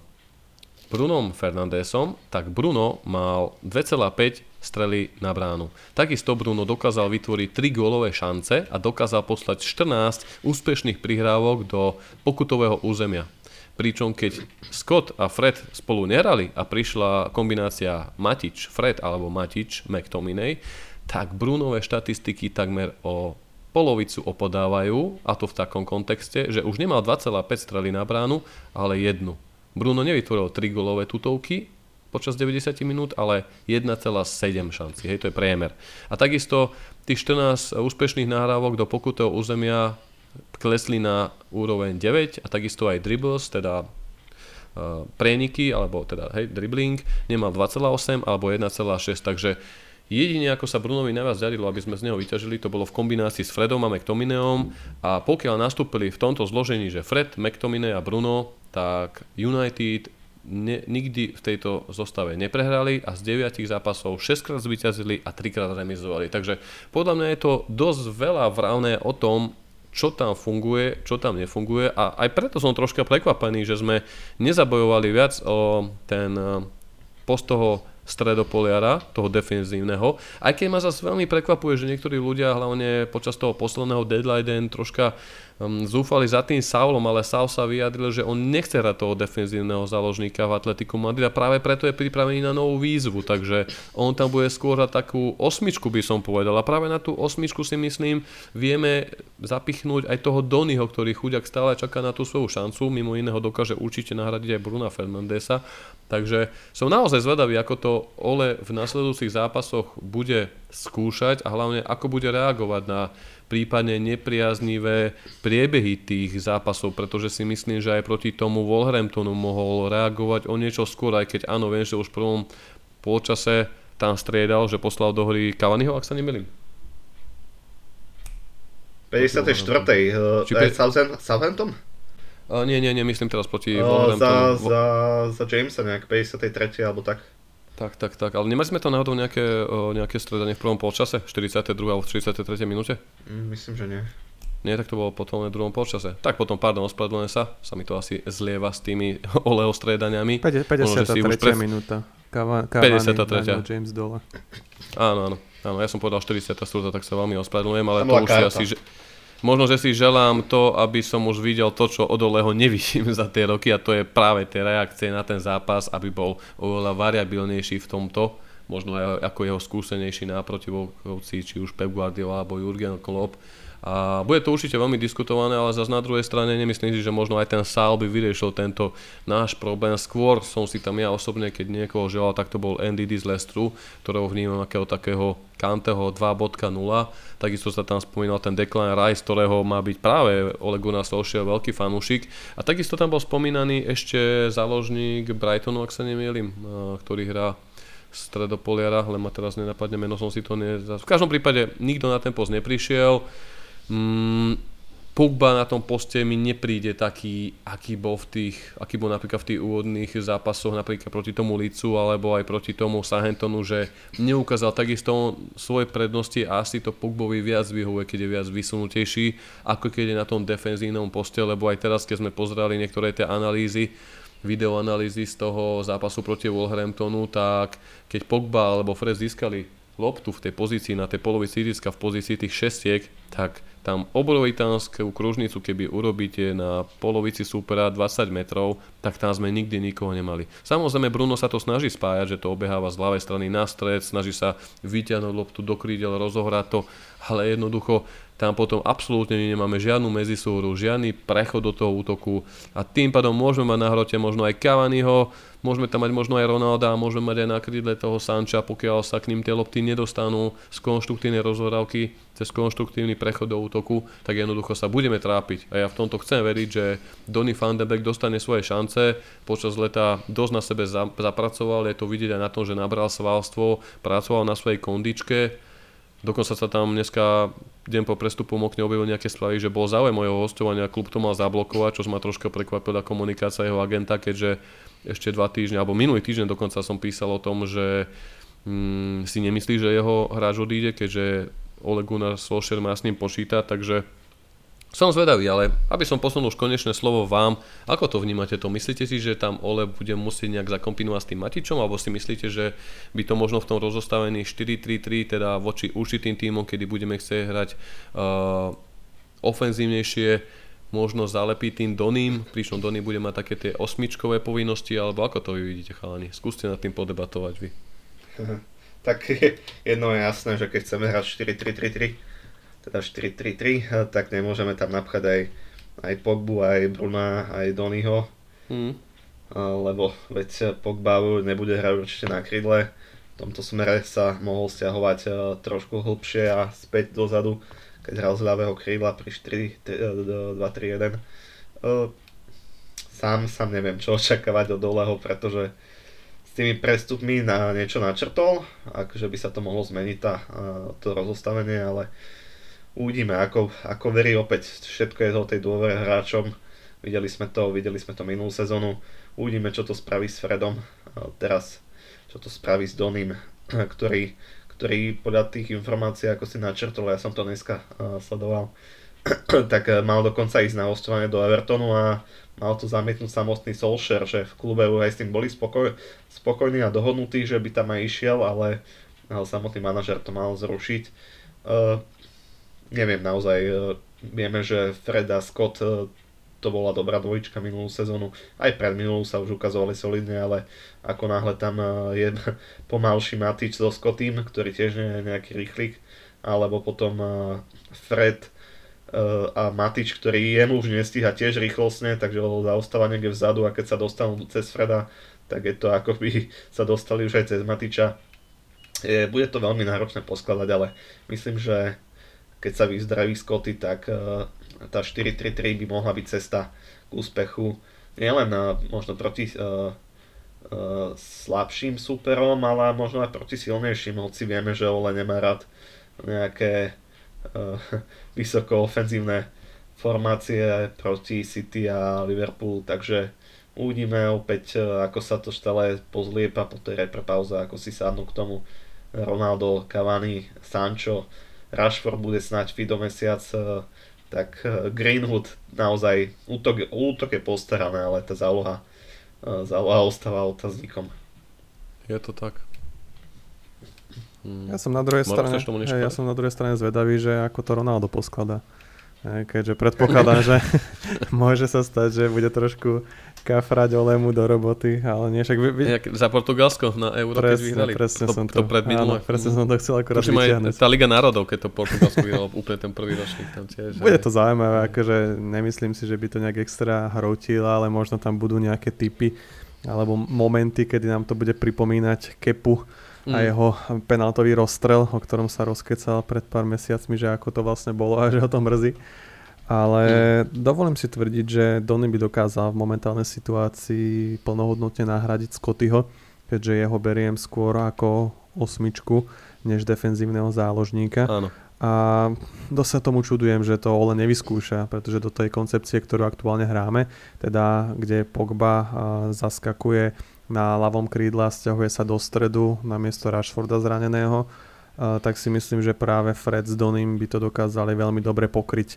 Brunom Fernandesom, tak Bruno mal 2,5 strely na bránu. Takisto Bruno dokázal vytvoriť 3 gólové šance a dokázal poslať 14 úspešných prihrávok do pokutového územia. Pričom keď Scott a Fred spolu nerali a prišla kombinácia Matič, Fred alebo Matič, McTominay, tak Brunové štatistiky takmer o polovicu opodávajú, a to v takom kontexte, že už nemal 2,5 strely na bránu, ale jednu. Bruno nevytvoril 3 golové tutovky, počas 90 minút, ale 1,7 šanci. Hej, to je priemer. A takisto tých 14 úspešných nahrávok do pokutého územia klesli na úroveň 9 a takisto aj dribbles, teda uh, preniky, alebo teda hej, dribbling, nemal 2,8 alebo 1,6, takže Jedine ako sa Brunovi najviac darilo, aby sme z neho vyťažili, to bolo v kombinácii s Fredom a McTominayom a pokiaľ nastúpili v tomto zložení, že Fred, McTominay a Bruno, tak United ne, nikdy v tejto zostave neprehrali a z 9 zápasov 6 krát zvyťazili a 3 krát remizovali. Takže podľa mňa je to dosť veľa vravné o tom, čo tam funguje, čo tam nefunguje a aj preto som troška prekvapený, že sme nezabojovali viac o ten eh, post toho stredopoliara, toho defenzívneho. Aj keď ma zase veľmi prekvapuje, že niektorí ľudia, hlavne počas toho posledného deadline, troška um, zúfali za tým Saulom, ale Saul sa vyjadril, že on nechce hrať toho defenzívneho záložníka v Atletiku Madrid a práve preto je pripravený na novú výzvu, takže on tam bude skôr hrať takú osmičku by som povedal. A práve na tú osmičku si myslím vieme zapichnúť aj toho Donyho, ktorý chuďak stále čaká na tú svoju šancu, mimo iného dokáže určite nahradiť aj Bruna Fernandesa, takže som naozaj zvedavý, ako to Ole v nasledujúcich zápasoch bude skúšať a hlavne ako bude reagovať na prípadne nepriaznivé priebehy tých zápasov, pretože si myslím, že aj proti tomu Wolverhamptonu mohol reagovať o niečo skôr, aj keď áno, viem, že už v prvom polčase tam striedal, že poslal do hry Cavaniho, ak sa nemýlim. 54. Či pe... Southampton? Uh, nie, nie, nie, myslím teraz proti uh, Wolverhamptonu. Za, za, za Jamesa nejak 53. alebo tak. Tak, tak, tak. Ale nemali sme to náhodou nejaké, nejaké stredanie v prvom polčase? 42. alebo 43. minúte? Mm, myslím, že nie. Nie, tak to bolo potom v druhom polčase. Tak potom, pardon, ospravedlňujem sa, sa mi to asi zlieva s tými Oleo stredaniami. 53. Pref... minúta. Kava, 53. James dole. Áno, áno. Áno, ja som povedal 40. tak sa veľmi ospravedlňujem, ale to už si asi, že, Možno, že si želám to, aby som už videl to, čo od Oleho nevidím za tie roky a to je práve tie reakcie na ten zápas, aby bol oveľa variabilnejší v tomto, možno aj ako jeho skúsenejší náprotivovci, či už Pep Guardiola alebo Jurgen Klopp a bude to určite veľmi diskutované, ale zase na druhej strane nemyslím si, že možno aj ten Sál by vyriešil tento náš problém. Skôr som si tam ja osobne, keď niekoho želal, tak to bol NDD z Lestru, ktorého vnímam akého takého Kanteho 2.0. Takisto sa tam spomínal ten Declan Rice, ktorého má byť práve Ole Gunnar Solskjaer veľký fanúšik. A takisto tam bol spomínaný ešte záložník Brightonu, ak sa nemýlim, ktorý hrá stredopoliara, len ma teraz nenapadne meno, som si to ne... V každom prípade nikto na ten post neprišiel. Mm, Pogba na tom poste mi nepríde taký, aký bol v tých, aký bol napríklad v tých úvodných zápasoch, napríklad proti tomu Licu alebo aj proti tomu Sahentonu, že neukázal takisto svoje prednosti a asi to Pogbovi viac vyhovuje, keď je viac vysunutejší, ako keď je na tom defenzívnom poste, lebo aj teraz, keď sme pozerali niektoré tie analýzy, videoanalýzy z toho zápasu proti Wolverhamptonu, tak keď Pogba alebo Fred získali loptu v tej pozícii, na tej polovici ihriska v pozícii tých šestiek, tak tam obrovitánskú kružnicu, keby urobíte na polovici supera 20 metrov, tak tam sme nikdy nikoho nemali. Samozrejme Bruno sa to snaží spájať, že to obeháva z ľavej strany na stred, snaží sa vyťahnuť loptu do krídel, rozohrať to, ale jednoducho tam potom absolútne nemáme žiadnu medzisúru, žiadny prechod do toho útoku. A tým pádom môžeme mať na hrote možno aj Cavaniho, Môžeme tam mať možno aj Ronalda môžeme mať aj na krídle toho Sanča, pokiaľ sa k ním tie lopty nedostanú z konštruktívnej rozhodávky cez konštruktívny prechod do útoku, tak jednoducho sa budeme trápiť. A ja v tomto chcem veriť, že Donny van de Beek dostane svoje šance, počas leta dosť na sebe zapracoval, je to vidieť aj na tom, že nabral svalstvo, pracoval na svojej kondičke, Dokonca sa tam dneska deň po prestupu Mokne objavil nejaké správy, že bol záujem o jeho hostovania, klub to mal zablokovať, čo ma troška prekvapila komunikácia jeho agenta, keďže ešte dva týždne, alebo minulý týždeň dokonca som písal o tom, že mm, si nemyslí, že jeho hráč odíde, keďže Ole Gunnar Solskjaer má s ním počítať, takže som zvedavý, ale aby som posunul už konečné slovo vám, ako to vnímate to? Myslíte si, že tam Ole bude musieť nejak zakombinovať s tým Matičom, alebo si myslíte, že by to možno v tom rozostavení 4-3-3, teda voči určitým týmom, kedy budeme chcieť hrať uh, ofenzívnejšie, možno zalepí tým Doným, pričom Doný bude mať také tie osmičkové povinnosti, alebo ako to vy vidíte, chalani? Skúste nad tým podebatovať vy. (laughs) Tak (laughs) jedno je jasné, že keď chceme hrať 4-3-3-3, teda 4-3-3, tak nemôžeme tam napchať aj, aj Pogbu, aj Bruna, aj Donyho. Mm. Lebo veď Pogba nebude hrať určite na krydle. V tomto smere sa mohol stiahovať e, trošku hlbšie a späť dozadu keď hral z ľavého krídla pri 4-2-3-1. Sám, sám neviem, čo očakávať od Oleho, pretože s tými prestupmi na niečo načrtol, akože by sa to mohlo zmeniť tá, to rozostavenie, ale uvidíme, ako, ako verí opäť, všetko je o tej dôvere hráčom, videli sme to, videli sme to minulú sezónu, uvidíme, čo to spraví s Fredom, teraz čo to spraví s Doným, (clears throat) ktorý ktorý podľa tých informácií, ako si načrtol, ja som to dneska sledoval, (clears throat) tak uh, mal dokonca ísť na hostovanie do Evertonu a mal to zamietnúť samotný Solskjaer, že v klube aj s tým boli spokoj, spokojní a dohodnutí, že by tam aj išiel, ale, ale samotný manažer to mal zrušiť. Uh, neviem naozaj, uh, vieme, že Fred a Scott uh, to bola dobrá dvojička minulú sezónu. Aj pred minulú sa už ukazovali solidne, ale ako náhle tam e, je (laughs) pomalší Matič so Scottým, ktorý tiež nie je nejaký rýchlik, alebo potom e, Fred e, a Matič, ktorý jemu už nestíha tiež rýchlostne, takže zaostáva niekde vzadu a keď sa dostanú cez Freda, tak je to ako by sa dostali už aj cez Matiča. Je, bude to veľmi náročné poskladať, ale myslím, že keď sa vyzdraví Scotty, tak tá 4-3-3 by mohla byť cesta k úspechu. Nielen uh, možno proti uh, slabším superom, ale možno aj proti silnejším, hoci vieme, že Ole nemá rád nejaké (laughs) vysoko ofenzívne formácie proti City a Liverpool, takže uvidíme opäť, ako sa to stále pozliepa. Po tej repre ako si sadnú k tomu Ronaldo, Cavani, Sancho, Rashford bude snáď Fido mesiac tak eh, Greenwood naozaj, útok, útok je postarané, ale tá záloha, eh, záloha ostáva otáznikom. Je to tak. Hmm. Ja som na druhej strane, ja som na druhej strane zvedavý, že ako to Ronaldo poskladá. Keďže predpokladám, (laughs) že (laughs) môže sa stať, že bude trošku kafrať Olemu do roboty, ale nie však... Vy, vy... Jak za Portugalsko na Euro, presne, keď vyhrali. Presne to, som to, to pred áno, presne som to chcel akorát Tuším vyťahnuť. tá Liga národov, keď to Portugalsko vyhralo úplne ten prvý ročník tam tiež. Bude to zaujímavé, akože nemyslím si, že by to nejak extra hrotilo, ale možno tam budú nejaké typy alebo momenty, kedy nám to bude pripomínať Kepu a mm. jeho penaltový rozstrel, o ktorom sa rozkecal pred pár mesiacmi, že ako to vlastne bolo a že ho to mrzí. Ale mm. dovolím si tvrdiť, že Donny by dokázal v momentálnej situácii plnohodnotne nahradiť Scottyho keďže jeho beriem skôr ako osmičku, než defenzívneho záložníka. Áno. A dosť sa tomu čudujem, že to Ole nevyskúša, pretože do tej koncepcie, ktorú aktuálne hráme, teda kde Pogba zaskakuje na ľavom krídle a stiahuje sa do stredu na miesto Rashforda zraneného, tak si myslím, že práve Fred s Donym by to dokázali veľmi dobre pokryť.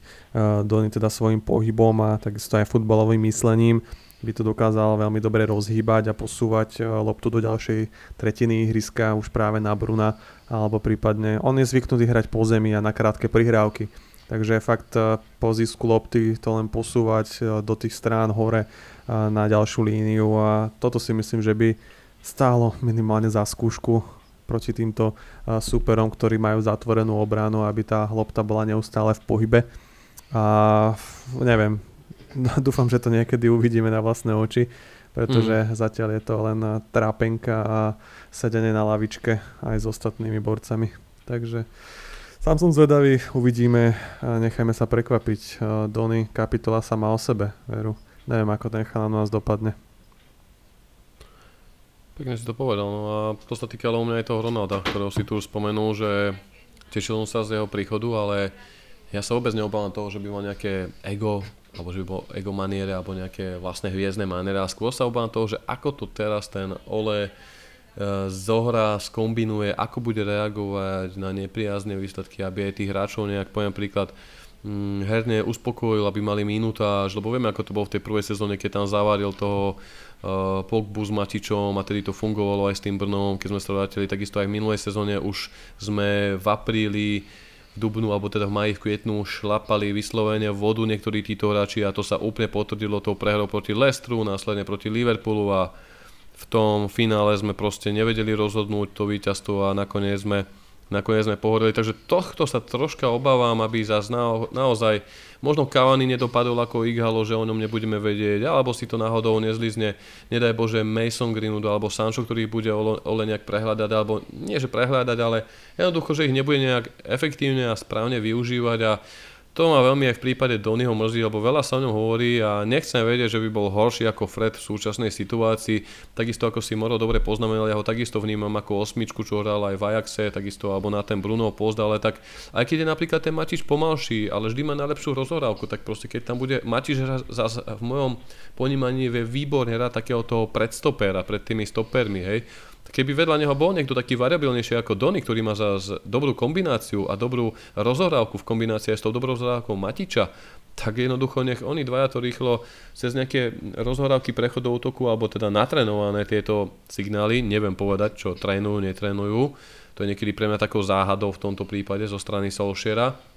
Donny teda svojim pohybom a takisto aj futbalovým myslením by to dokázal veľmi dobre rozhýbať a posúvať loptu do ďalšej tretiny ihriska už práve na Bruna alebo prípadne on je zvyknutý hrať po zemi a na krátke prihrávky. Takže fakt po zisku lopty to len posúvať do tých strán hore na ďalšiu líniu a toto si myslím, že by stálo minimálne za skúšku proti týmto superom, ktorí majú zatvorenú obranu, aby tá lopta bola neustále v pohybe. A neviem, (laughs) dúfam, že to niekedy uvidíme na vlastné oči, pretože mm. zatiaľ je to len trápenka a sedenie na lavičke aj s ostatnými borcami. Takže sám som zvedavý, uvidíme, nechajme sa prekvapiť. Dony kapitola sama o sebe, veru. Neviem, ako ten chalán nás dopadne. Pekne si to povedal. No a to sa týka ale u mňa aj toho Ronalda, ktorého si tu už spomenul, že tešil som sa z jeho príchodu, ale ja sa vôbec neobávam toho, že by mal nejaké ego, alebo že by bol ego maniere, alebo nejaké vlastné hviezdne maniere. A skôr sa obávam toho, že ako to teraz ten Ole e, zohrá, skombinuje, ako bude reagovať na nepriazne výsledky, aby aj tých hráčov nejak, poviem príklad, mm, herne uspokojil, aby mali minútaž, lebo vieme, ako to bolo v tej prvej sezóne, keď tam zaváril toho Pogbu s Matičom a tedy to fungovalo aj s tým Brnom, keď sme sa vrátili, takisto aj v minulej sezóne už sme v apríli Dubnu alebo teda v maji v kvietnu šlapali vyslovene vodu niektorí títo hráči a to sa úplne potvrdilo tou prehrou proti Lestru, následne proti Liverpoolu a v tom finále sme proste nevedeli rozhodnúť to víťazstvo a nakoniec sme nakoniec sme pohodili, takže tohto sa troška obávam, aby zase na, naozaj možno Cavani nedopadol ako Ighalo, že o ňom nebudeme vedieť, alebo si to náhodou nezlizne, nedaj Bože Mason Greenwood alebo Sancho, ktorý bude ole nejak prehľadať, alebo nie že prehľadať, ale jednoducho, že ich nebude nejak efektívne a správne využívať a to ma veľmi aj v prípade Donnyho mrzí, lebo veľa sa o ňom hovorí a nechcem vedieť, že by bol horší ako Fred v súčasnej situácii. Takisto ako si Moro dobre poznamenal, ja ho takisto vnímam ako osmičku, čo hral aj v Ajaxe, takisto alebo na ten Bruno Post, ale tak aj keď je napríklad ten Matič pomalší, ale vždy má najlepšiu rozhorávku, tak proste keď tam bude Matič v mojom ponímaní vie výborne hrať takého toho predstopera, pred tými stopermi, hej keby vedľa neho bol niekto taký variabilnejší ako Dony, ktorý má za dobrú kombináciu a dobrú rozohrávku v kombinácii s tou dobrou rozohrávkou Matiča, tak jednoducho nech oni dvaja to rýchlo cez nejaké rozhorávky prechodov útoku alebo teda natrenované tieto signály, neviem povedať, čo trénujú, netrénujú. To je niekedy pre mňa takou záhadou v tomto prípade zo strany Solšiera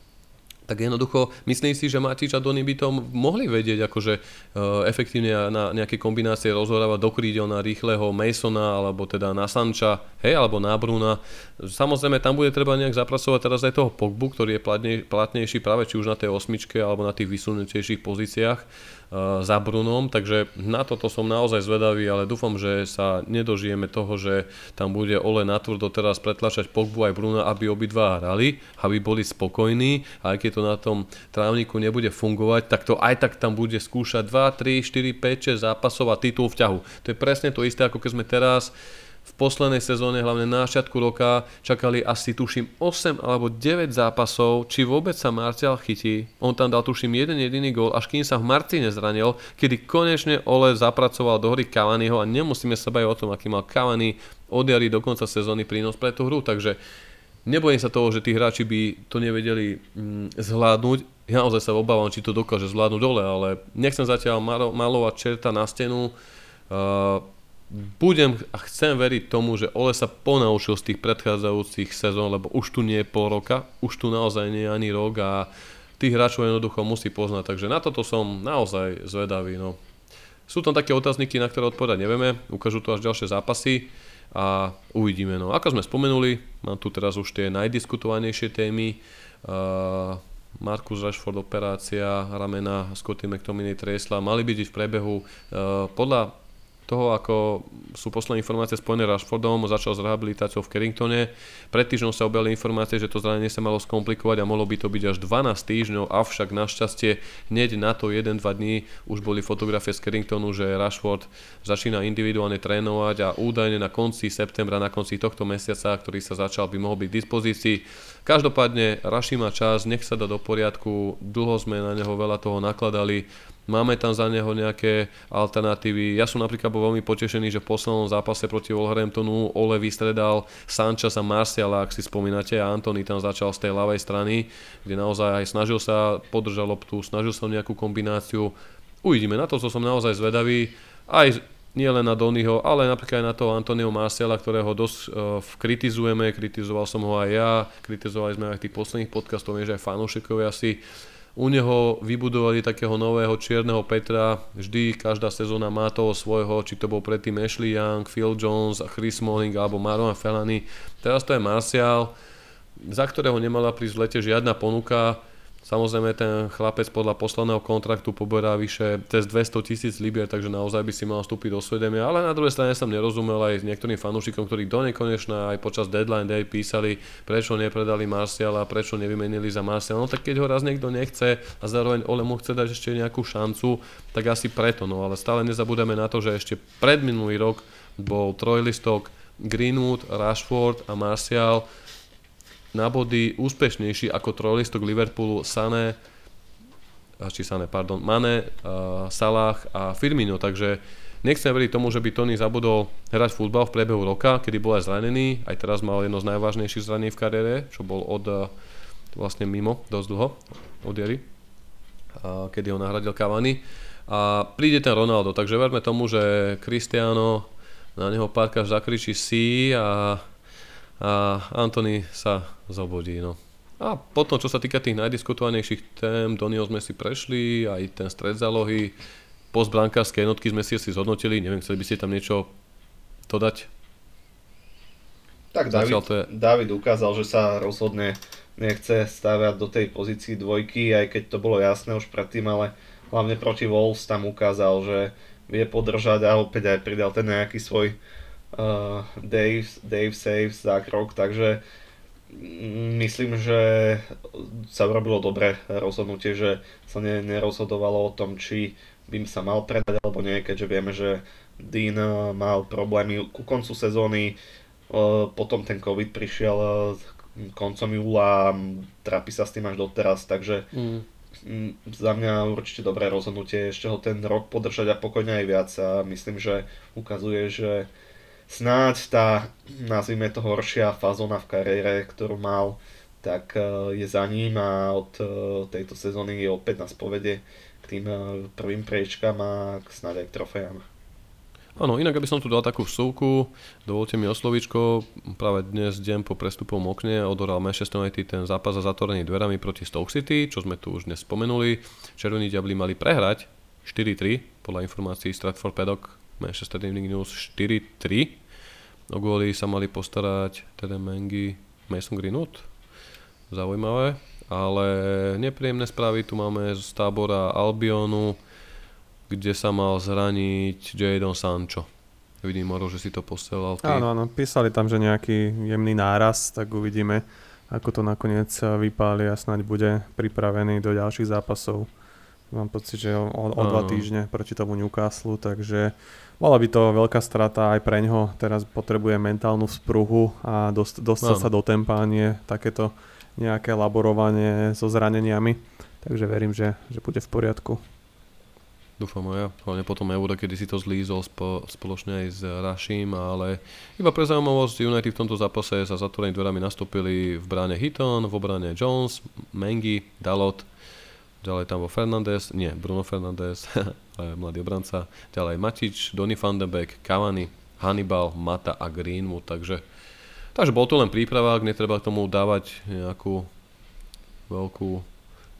tak jednoducho myslím si, že Matič a Dony by to mohli vedieť akože uh, efektívne na nejaké kombinácie rozhorávať do krídel na rýchleho Masona alebo teda na Sanča, hej, alebo na Bruna. Samozrejme tam bude treba nejak zapracovať teraz aj toho Pogbu, ktorý je platnejší práve či už na tej osmičke alebo na tých vysunutejších pozíciách za Brunom, takže na toto som naozaj zvedavý, ale dúfam, že sa nedožijeme toho, že tam bude Ole natvrdo teraz pretlačať Pogbu aj Bruna, aby obidva hrali, aby boli spokojní a aj keď to na tom trávniku nebude fungovať, tak to aj tak tam bude skúšať 2, 3, 4, 5, 6 zápasov a titul v ťahu. To je presne to isté, ako keď sme teraz poslednej sezóne, hlavne na začiatku roka, čakali asi tuším 8 alebo 9 zápasov, či vôbec sa Martial chytí. On tam dal tuším jeden jediný gól, až kým sa v Marci nezranil, kedy konečne Ole zapracoval do hry Cavaniho a nemusíme sa baviť o tom, aký mal Cavani od jary do konca sezóny prínos pre tú hru, takže nebojím sa toho, že tí hráči by to nevedeli mm, zvládnuť. Ja naozaj sa obávam, či to dokáže zvládnuť dole, ale nechcem zatiaľ malovať čerta na stenu. Uh, budem a chcem veriť tomu, že Ole sa ponaučil z tých predchádzajúcich sezón, lebo už tu nie je pol roka, už tu naozaj nie je ani rok a tých hráčov jednoducho musí poznať, takže na toto som naozaj zvedavý. No. Sú tam také otázniky, na ktoré odpovedať nevieme, ukážu to až ďalšie zápasy a uvidíme. No. Ako sme spomenuli, mám tu teraz už tie najdiskutovanejšie témy. Uh, Marcus Rashford operácia ramena Scotty McTominay triesla, mali byť v prebehu uh, podľa toho, ako sú posledné informácie spojené Rashfordom, začal s rehabilitáciou v Carringtone. Pred týždňom sa objavili informácie, že to zranenie sa malo skomplikovať a mohlo by to byť až 12 týždňov, avšak našťastie hneď na to 1-2 dní už boli fotografie z Carringtonu, že Rashford začína individuálne trénovať a údajne na konci septembra, na konci tohto mesiaca, ktorý sa začal, by mohol byť v dispozícii. Každopádne Raši má čas, nech sa dá do poriadku, dlho sme na neho veľa toho nakladali, Máme tam za neho nejaké alternatívy. Ja som napríklad bol veľmi potešený, že v poslednom zápase proti Wolverhamptonu Ole vystredal Sanchez a Marciala, ak si spomínate, a Antony tam začal z tej ľavej strany, kde naozaj aj snažil sa podržať loptu, snažil sa nejakú kombináciu. Uvidíme, na to, co som naozaj zvedavý. Aj nie len na Donyho, ale napríklad aj na toho Antonio Marciala, ktorého dosť uh, kritizujeme, kritizoval som ho aj ja, kritizovali sme aj tých posledných podcastov, viem, že aj fanúšikovia si u neho vybudovali takého nového čierneho Petra, vždy každá sezóna má toho svojho, či to bol predtým Ashley Young, Phil Jones, Chris Smalling alebo Maron Felany. Teraz to je Martial, za ktorého nemala prísť v lete žiadna ponuka, Samozrejme ten chlapec podľa posledného kontraktu poberá vyše cez 200 tisíc libier, takže naozaj by si mal vstúpiť do svedomia, ale na druhej strane som nerozumel aj niektorým fanúšikom, ktorí do nekonečna aj počas deadline day písali, prečo nepredali Marciala, prečo nevymenili za Marciala. No tak keď ho raz niekto nechce a zároveň Ole mu chce dať ešte nejakú šancu, tak asi preto, no ale stále nezabudeme na to, že ešte pred minulý rok bol trojlistok Greenwood, Rashford a Martial na body úspešnejší ako trojlistok Liverpoolu Sané, či Sané, pardon, Mane, uh, Salah a Firmino, takže nechcem veriť tomu, že by Tony zabudol hrať futbal v priebehu roka, kedy bol aj zranený, aj teraz mal jedno z najvážnejších zranení v kariére, čo bol od uh, vlastne mimo dosť dlho, od Jary, uh, kedy ho nahradil Cavani. A príde ten Ronaldo, takže verme tomu, že Cristiano na neho párkrát zakričí si a a Anthony sa zobudí. No. A potom, čo sa týka tých najdiskutovanejších tém, Donio sme si prešli, aj ten stred zálohy, post brankárskej jednotky sme si asi zhodnotili, neviem, chceli by ste tam niečo dodať? Tak David, je... David ukázal, že sa rozhodne nechce stavať do tej pozícii dvojky, aj keď to bolo jasné už predtým, ale hlavne proti Wolves tam ukázal, že vie podržať a opäť aj pridal ten nejaký svoj uh, Dave, Dave saves za krok, takže myslím, že sa urobilo dobré rozhodnutie, že sa ne, nerozhodovalo o tom, či by sa mal predať alebo nie, keďže vieme, že Dean uh, mal problémy ku koncu sezóny, uh, potom ten COVID prišiel uh, koncom júla, trápi sa s tým až doteraz, takže mm. za mňa určite dobré rozhodnutie ešte ho ten rok podržať a pokojne aj viac a myslím, že ukazuje, že snáď tá, nazvime to horšia fazóna v kariére, ktorú mal, tak e, je za ním a od e, tejto sezóny je opäť nás povede k tým e, prvým priečkám a snáď aj k trofejám. Áno, inak aby som tu dal takú vsúku, dovolte mi oslovičko, práve dnes deň po prestupom okne odoral Manchester United ten zápas za zatvorenými dverami proti Stoke City, čo sme tu už dnes spomenuli. Červení diabli mali prehrať 4-3, podľa informácií Stratford Paddock Manchester Evening News 4-3 O góly sa mali postarať teda Mengi Mason Greenwood. Zaujímavé. Ale nepríjemné správy tu máme z tábora Albionu, kde sa mal zraniť Jadon Sancho. Vidím, Moro, že si to posielal. Ty. Áno, áno, písali tam, že nejaký jemný náraz, tak uvidíme, ako to nakoniec vypáli a snáď bude pripravený do ďalších zápasov. Mám pocit, že o, o dva týždne proti tomu Newcastle, takže bola by to veľká strata aj pre ňoho. Teraz potrebuje mentálnu spruhu a dost, dostať no. sa do tempa, nie takéto nejaké laborovanie so zraneniami. Takže verím, že, že bude v poriadku. Dúfam aj ja, hlavne potom Euro, kedy si to zlízol spo, spoločne aj s Raším, ale iba pre zaujímavosť United v tomto zápase sa zatvorenými dverami nastúpili v bráne Hitton, v obrane Jones, Mengi, Dalot, ďalej tam bol Fernandez, nie, Bruno Fernandez, (laughs) mladý obranca, ďalej Matič, Donny van de Beek, Cavani, Hannibal, Mata a Greenwood, takže, takže bol to len príprava, ak netreba k tomu dávať nejakú veľkú,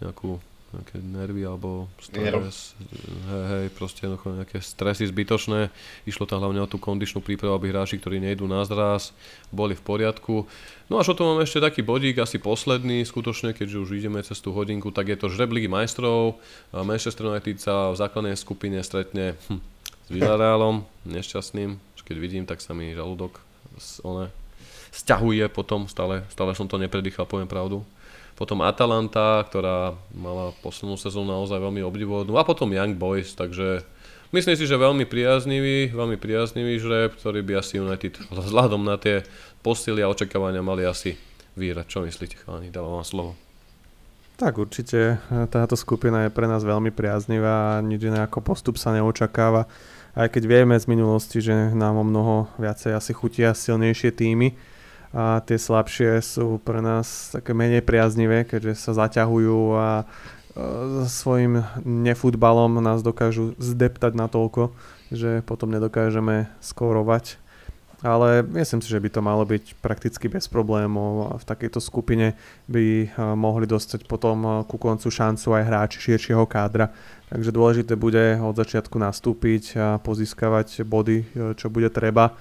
nejakú nejaké nervy alebo stres, hej, hej, proste nejaké stresy zbytočné. Išlo tam hlavne o tú kondičnú prípravu, aby hráči, ktorí nejdú na zraz, boli v poriadku. No a čo tu máme ešte taký bodík, asi posledný skutočne, keďže už ideme cez tú hodinku, tak je to žreb Ligy majstrov. Manchester United sa v základnej skupine stretne hm, s Villarealom, nešťastným. Keď vidím, tak sa mi žalúdok one, sťahuje potom, stále, stále som to nepredýchal, poviem pravdu. Potom Atalanta, ktorá mala poslednú sezónu naozaj veľmi obdivodnú. A potom Young Boys, takže myslím si, že veľmi priaznivý, veľmi priaznivý žreb, ktorý by asi United (laughs) vzhľadom na tie posily a očakávania mali asi vyhrať. Čo myslíte, chalani? Dávam vám slovo. Tak určite táto skupina je pre nás veľmi priaznivá a nič iné ako postup sa neočakáva. Aj keď vieme z minulosti, že nám o mnoho viacej asi chutia silnejšie týmy a tie slabšie sú pre nás také menej priaznivé, keďže sa zaťahujú a e, svojim nefutbalom nás dokážu zdeptať na toľko, že potom nedokážeme skórovať ale myslím si, že by to malo byť prakticky bez problémov a v takejto skupine by eh, mohli dostať potom eh, ku koncu šancu aj hráči širšieho kádra. Takže dôležité bude od začiatku nastúpiť a pozískavať body, čo bude treba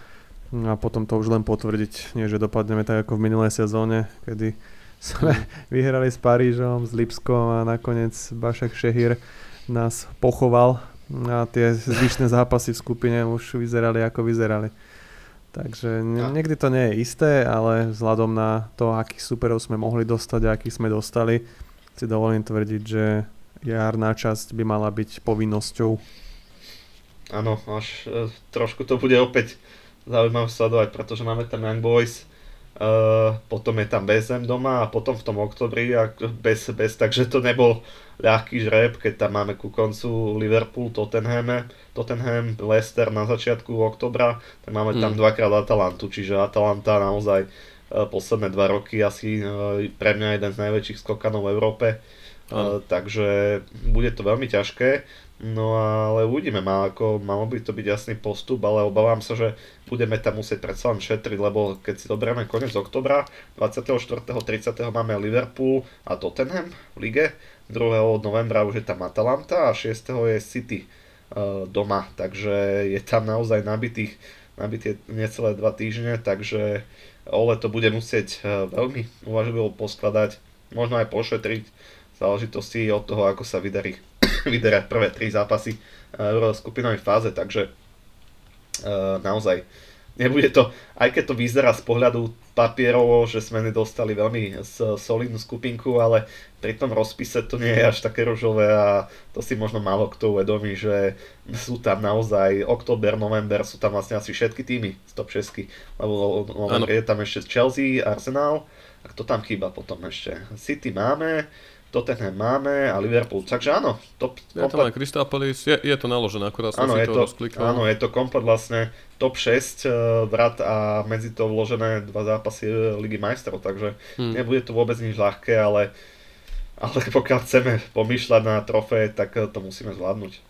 a potom to už len potvrdiť, nie že dopadneme tak ako v minulej sezóne, kedy sme mhm. vyhrali s Parížom, s Lipskom a nakoniec Bašek Šehir nás pochoval a tie zvyšné (laughs) zápasy v skupine už vyzerali ako vyzerali. Takže niekdy to nie je isté, ale vzhľadom na to, akých superov sme mohli dostať a akých sme dostali, si dovolím tvrdiť, že jarná časť by mala byť povinnosťou. Áno, až e, trošku to bude opäť zaujímavé sledovať, pretože máme tam Young Boys, Uh, potom je tam BSM doma a potom v tom oktobri bez, bez, takže to nebol ľahký žreb, keď tam máme ku koncu Liverpool, Tottenham, Tottenham, Leicester na začiatku oktobra, tak máme tam mm. dvakrát Atalantu, čiže Atalanta naozaj uh, posledné dva roky asi uh, pre mňa jeden z najväčších skokanov v Európe, uh, takže bude to veľmi ťažké. No ale uvidíme, má, ako, malo by to byť jasný postup, ale obávam sa, že budeme tam musieť predsa len šetriť, lebo keď si doberieme koniec oktobra, 24. 30. máme Liverpool a Tottenham v lige, 2. novembra už je tam Atalanta a 6. je City uh, doma, takže je tam naozaj nabitých, nabité necelé dva týždne, takže Ole to bude musieť uh, veľmi uvažlivo poskladať, možno aj pošetriť záležitosti od toho, ako sa vydarí (laughs) vyderať prvé tri zápasy v skupinovej fáze, takže uh, naozaj nebude to, aj keď to vyzerá z pohľadu papierovo, že sme nedostali veľmi solidnú skupinku, ale pri tom rozpise to nie je až také rožové a to si možno málo kto uvedomí, že sú tam naozaj október, november, sú tam vlastne asi všetky týmy z top 6, lebo je tam ešte Chelsea, Arsenal, a kto tam chýba potom ešte? City máme, Tottenham máme a Liverpool, takže áno. Top, je komplet... len Crystal Palace, je, je to naložené, akurát som áno, si to, to rozklikal. Áno, je to komplet vlastne top 6 uh, eh, vrat a medzi to vložené dva zápasy eh, Ligy majstrov, takže hmm. nebude to vôbec nič ľahké, ale, ale pokiaľ chceme pomýšľať na trofé, tak eh, to musíme zvládnuť.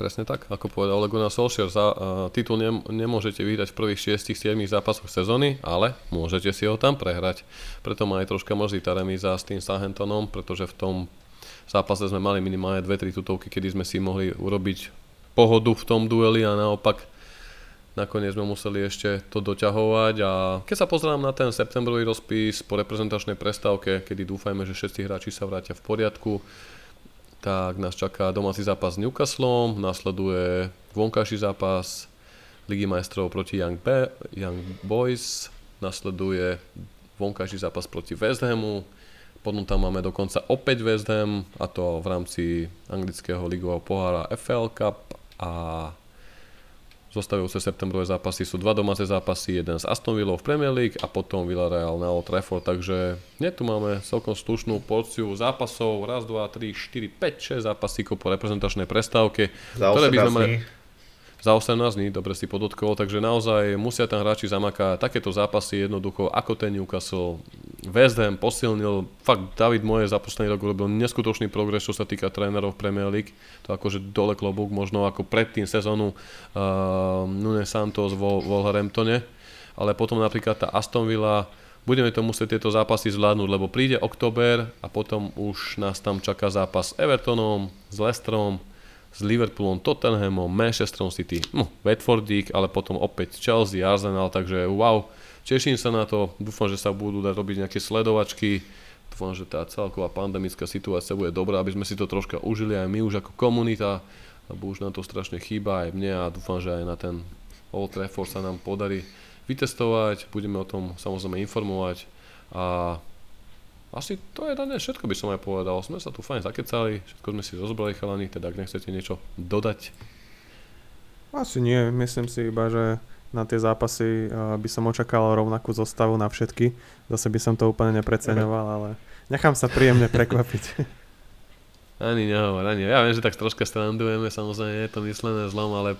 Presne tak, ako povedal Ole Gunnar Solskjaer, za, uh, titul nem, nemôžete vyhrať v prvých 6-7 zápasoch sezóny, ale môžete si ho tam prehrať. Preto ma aj troška mrzí tá remíza s tým Southamptonom, pretože v tom zápase sme mali minimálne 2-3 tutovky, kedy sme si mohli urobiť pohodu v tom dueli a naopak nakoniec sme museli ešte to doťahovať a keď sa pozerám na ten septembrový rozpis po reprezentačnej prestávke, kedy dúfajme, že všetci hráči sa vrátia v poriadku, tak nás čaká domáci zápas s Newcastlom, nasleduje vonkajší zápas Ligy majstrov proti Young, Be- Young Boys, nasleduje vonkajší zápas proti West Hamu, potom tam máme dokonca opäť West Ham, a to v rámci anglického ligového pohára FL Cup a Zostavujúce septembrové zápasy sú dva domáce zápasy, jeden s Aston Villou v Premier League a potom Villarreal na Old Trafford, takže nie tu máme celkom slušnú porciu zápasov, raz, dva, tri, 4, 5, 6 zápasíkov po reprezentačnej prestávke, Za ktoré by sme mali, za 18 dní, dobre si podotkol, takže naozaj musia tam hráči zamakať takéto zápasy jednoducho ako ten Newcastle. West Ham posilnil, fakt David Moje za posledný rok urobil neskutočný progres, čo sa týka trénerov Premier League, to akože dole klobúk, možno ako predtým sezónu uh, Nunes Santos vo Wolverhamptone, ale potom napríklad tá Aston Villa, budeme to musieť tieto zápasy zvládnuť, lebo príde október a potom už nás tam čaká zápas s Evertonom, s Leicesterom, s Liverpoolom, Tottenhamom, Manchesterom City, no, Watfordík, ale potom opäť Chelsea, Arsenal, takže wow, teším sa na to, dúfam, že sa budú dať robiť nejaké sledovačky, dúfam, že tá celková pandemická situácia bude dobrá, aby sme si to troška užili aj my už ako komunita, lebo už nám to strašne chýba aj mne a dúfam, že aj na ten Old Trafford sa nám podarí vytestovať, budeme o tom samozrejme informovať a asi to je dané všetko by som aj povedal. Sme sa tu fajn zakecali, všetko sme si rozbrali chalani, teda ak nechcete niečo dodať. Asi nie, myslím si iba, že na tie zápasy by som očakával rovnakú zostavu na všetky. Zase by som to úplne nepreceňoval, ale nechám sa príjemne (laughs) prekvapiť. Ani nehovor, ani. Ja viem, že tak troška strandujeme, samozrejme je to myslené zlom, ale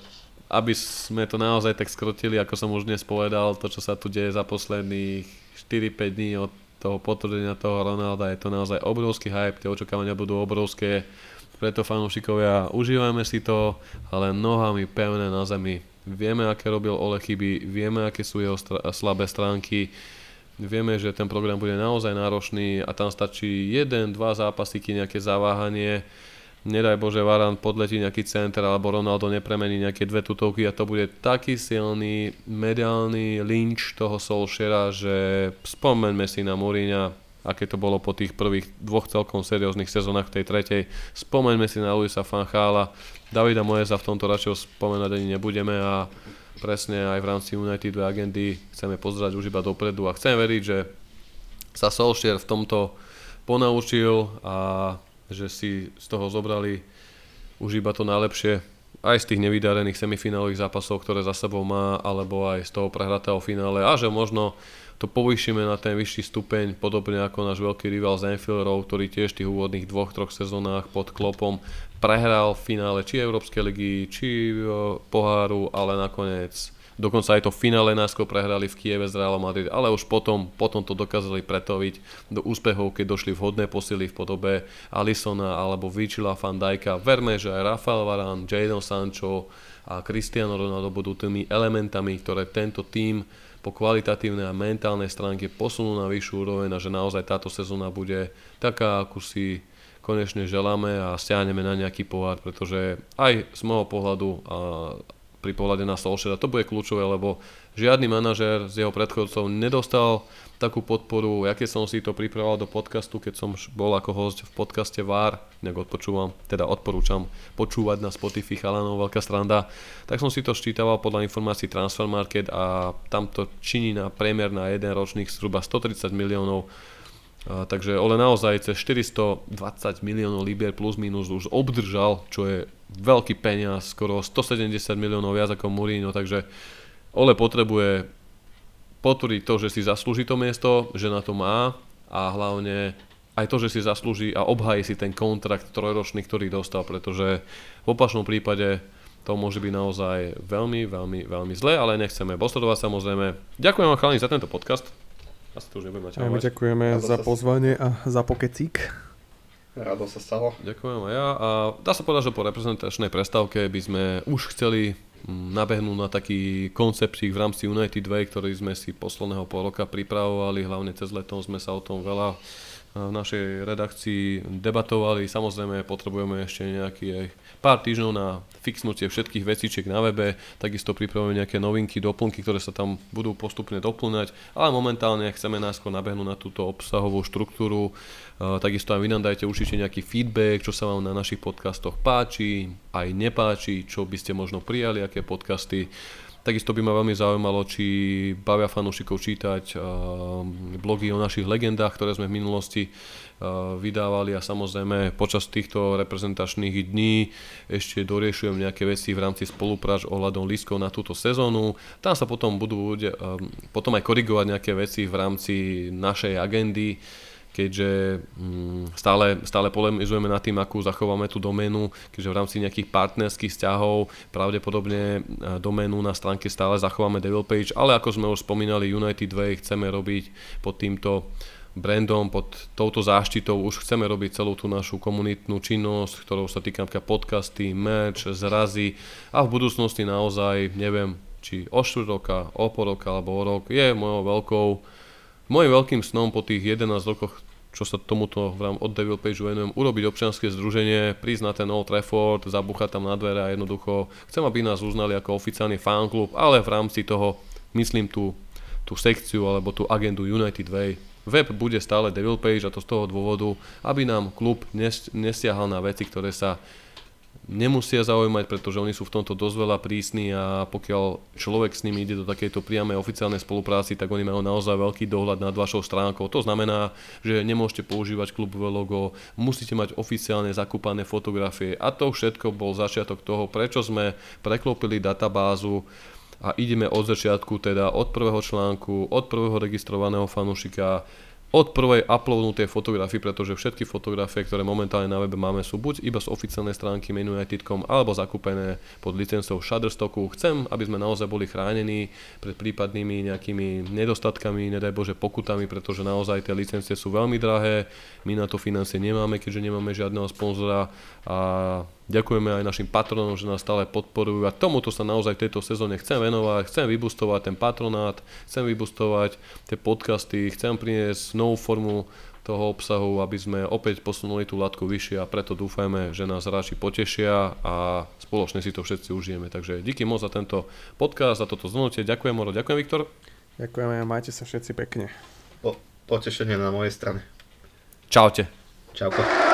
aby sme to naozaj tak skrotili, ako som už dnes povedal, to, čo sa tu deje za posledných 4-5 dní od toho potvrdenia toho Ronalda, je to naozaj obrovský hype, tie očakávania budú obrovské, preto fanúšikovia, užívajme si to, ale nohami pevné na zemi. Vieme, aké robil Ole chyby, vieme, aké sú jeho stra- slabé stránky, vieme, že ten program bude naozaj náročný a tam stačí jeden, dva zápasíky, nejaké zaváhanie, nedaj Bože Varan podletí nejaký center alebo Ronaldo nepremení nejaké dve tutovky a to bude taký silný mediálny lynč toho Solskjaera, že spomeňme si na Mourinha, aké to bolo po tých prvých dvoch celkom serióznych sezónach v tej tretej. Spomeňme si na Luisa Fanchala, Davida Moesa v tomto radšej spomenať ani nebudeme a presne aj v rámci United agendy chceme pozerať už iba dopredu a chcem veriť, že sa Solskjaer v tomto ponaučil a že si z toho zobrali už iba to najlepšie aj z tých nevydarených semifinálových zápasov, ktoré za sebou má, alebo aj z toho prehratého finále. A že možno to povýšime na ten vyšší stupeň, podobne ako náš veľký rival z Anfield ktorý tiež v tých úvodných dvoch, troch sezónach pod klopom prehral v finále či Európskej ligy, či poháru, ale nakoniec Dokonca aj to finále náskôr prehrali v Kieve z Real Madrid, ale už potom, potom to dokázali pretoviť do úspechov, keď došli vhodné posily v podobe Alisona alebo Vichila van Dijka. Verme, že aj Rafael Varane, Jadon Sancho a Cristiano Ronaldo budú tými elementami, ktoré tento tým po kvalitatívnej a mentálnej stránke posunú na vyššiu úroveň a že naozaj táto sezóna bude taká, akú si konečne želáme a stiahneme na nejaký pohár, pretože aj z môjho pohľadu a pri pohľade na Solskjaera. To bude kľúčové, lebo žiadny manažer z jeho predchodcov nedostal takú podporu, keď som si to pripravoval do podcastu, keď som bol ako host v podcaste VAR, nejak odpočúvam, teda odporúčam počúvať na Spotify chalanov, veľká stranda, tak som si to ščítaval podľa informácií Transfer Market a tam to činí na priemer na jeden ročných zhruba 130 miliónov takže Ole naozaj cez 420 miliónov libier plus minus už obdržal, čo je veľký peniaz, skoro 170 miliónov viac ako Mourinho, takže Ole potrebuje potvrdiť to, že si zaslúži to miesto, že na to má a hlavne aj to, že si zaslúži a obhají si ten kontrakt trojročný, ktorý dostal, pretože v opačnom prípade to môže byť naozaj veľmi, veľmi, veľmi zlé, ale nechceme bostodovať samozrejme. Ďakujem vám chalani za tento podcast. Asi to už nebudem My ďakujeme Rado za pozvanie a za pokecík. Rado sa stalo. Ďakujem aj ja. A dá sa povedať, že po reprezentačnej prestávke by sme už chceli mm, nabehnúť na taký konceptík v rámci United Way, ktorý sme si posledného pol roka pripravovali, hlavne cez letom sme sa o tom veľa v našej redakcii debatovali. Samozrejme potrebujeme ešte nejaký pár týždňov na fixnutie všetkých vecičiek na webe, takisto pripravujeme nejaké novinky, doplnky, ktoré sa tam budú postupne doplňať, ale momentálne chceme náskôr nabehnúť na túto obsahovú štruktúru. Takisto aj vy nám dajte určite nejaký feedback, čo sa vám na našich podcastoch páči, aj nepáči, čo by ste možno prijali, aké podcasty Takisto by ma veľmi zaujímalo, či bavia fanúšikov čítať blogy o našich legendách, ktoré sme v minulosti vydávali a samozrejme počas týchto reprezentačných dní ešte doriešujem nejaké veci v rámci spoluprác ohľadom lístkov na túto sezónu. Tam sa potom budú potom aj korigovať nejaké veci v rámci našej agendy keďže mm, stále, stále polemizujeme nad tým, akú zachováme tú doménu, keďže v rámci nejakých partnerských vzťahov pravdepodobne e, doménu na stránke stále zachováme Devil Page, ale ako sme už spomínali, United Way chceme robiť pod týmto brandom, pod touto záštitou už chceme robiť celú tú našu komunitnú činnosť, ktorou sa týka podcasty, merch, zrazy a v budúcnosti naozaj, neviem, či o štvrť roka, o pol roka alebo o rok, je mojou veľkou Mojím veľkým snom po tých 11 rokoch, čo sa tomuto od Devil Page venujem, urobiť občianske združenie, prísť na ten Old Trafford, zabuchať tam na dvere a jednoducho chcem, aby nás uznali ako oficiálny fanklub, ale v rámci toho myslím tú, tú sekciu alebo tú agendu United Way. Web bude stále Devil Page a to z toho dôvodu, aby nám klub nes, nesiahal na veci, ktoré sa nemusia zaujímať, pretože oni sú v tomto dosť veľa prísni a pokiaľ človek s nimi ide do takejto priamej oficiálnej spolupráci, tak oni majú naozaj veľký dohľad nad vašou stránkou. To znamená, že nemôžete používať klubové logo, musíte mať oficiálne zakúpané fotografie a to všetko bol začiatok toho, prečo sme preklopili databázu a ideme od začiatku, teda od prvého článku, od prvého registrovaného fanúšika, od prvej uploadnutej fotografii, pretože všetky fotografie, ktoré momentálne na webe máme, sú buď iba z oficiálnej stránky menu United.com alebo zakúpené pod licenciou Shutterstocku. Chcem, aby sme naozaj boli chránení pred prípadnými nejakými nedostatkami, nedaj Bože pokutami, pretože naozaj tie licencie sú veľmi drahé, my na to financie nemáme, keďže nemáme žiadneho sponzora a Ďakujeme aj našim patronom, že nás stále podporujú a tomuto sa naozaj v tejto sezóne chcem venovať, chcem vybustovať ten patronát, chcem vybustovať tie podcasty, chcem priniesť novú formu toho obsahu, aby sme opäť posunuli tú latku vyššie a preto dúfajme, že nás hráči potešia a spoločne si to všetci užijeme. Takže díky moc za tento podcast, za toto zhrnutie. Ďakujem Moro, ďakujem Viktor. Ďakujeme a majte sa všetci pekne. Po, potešenie na mojej strane. Čaute. Čauko.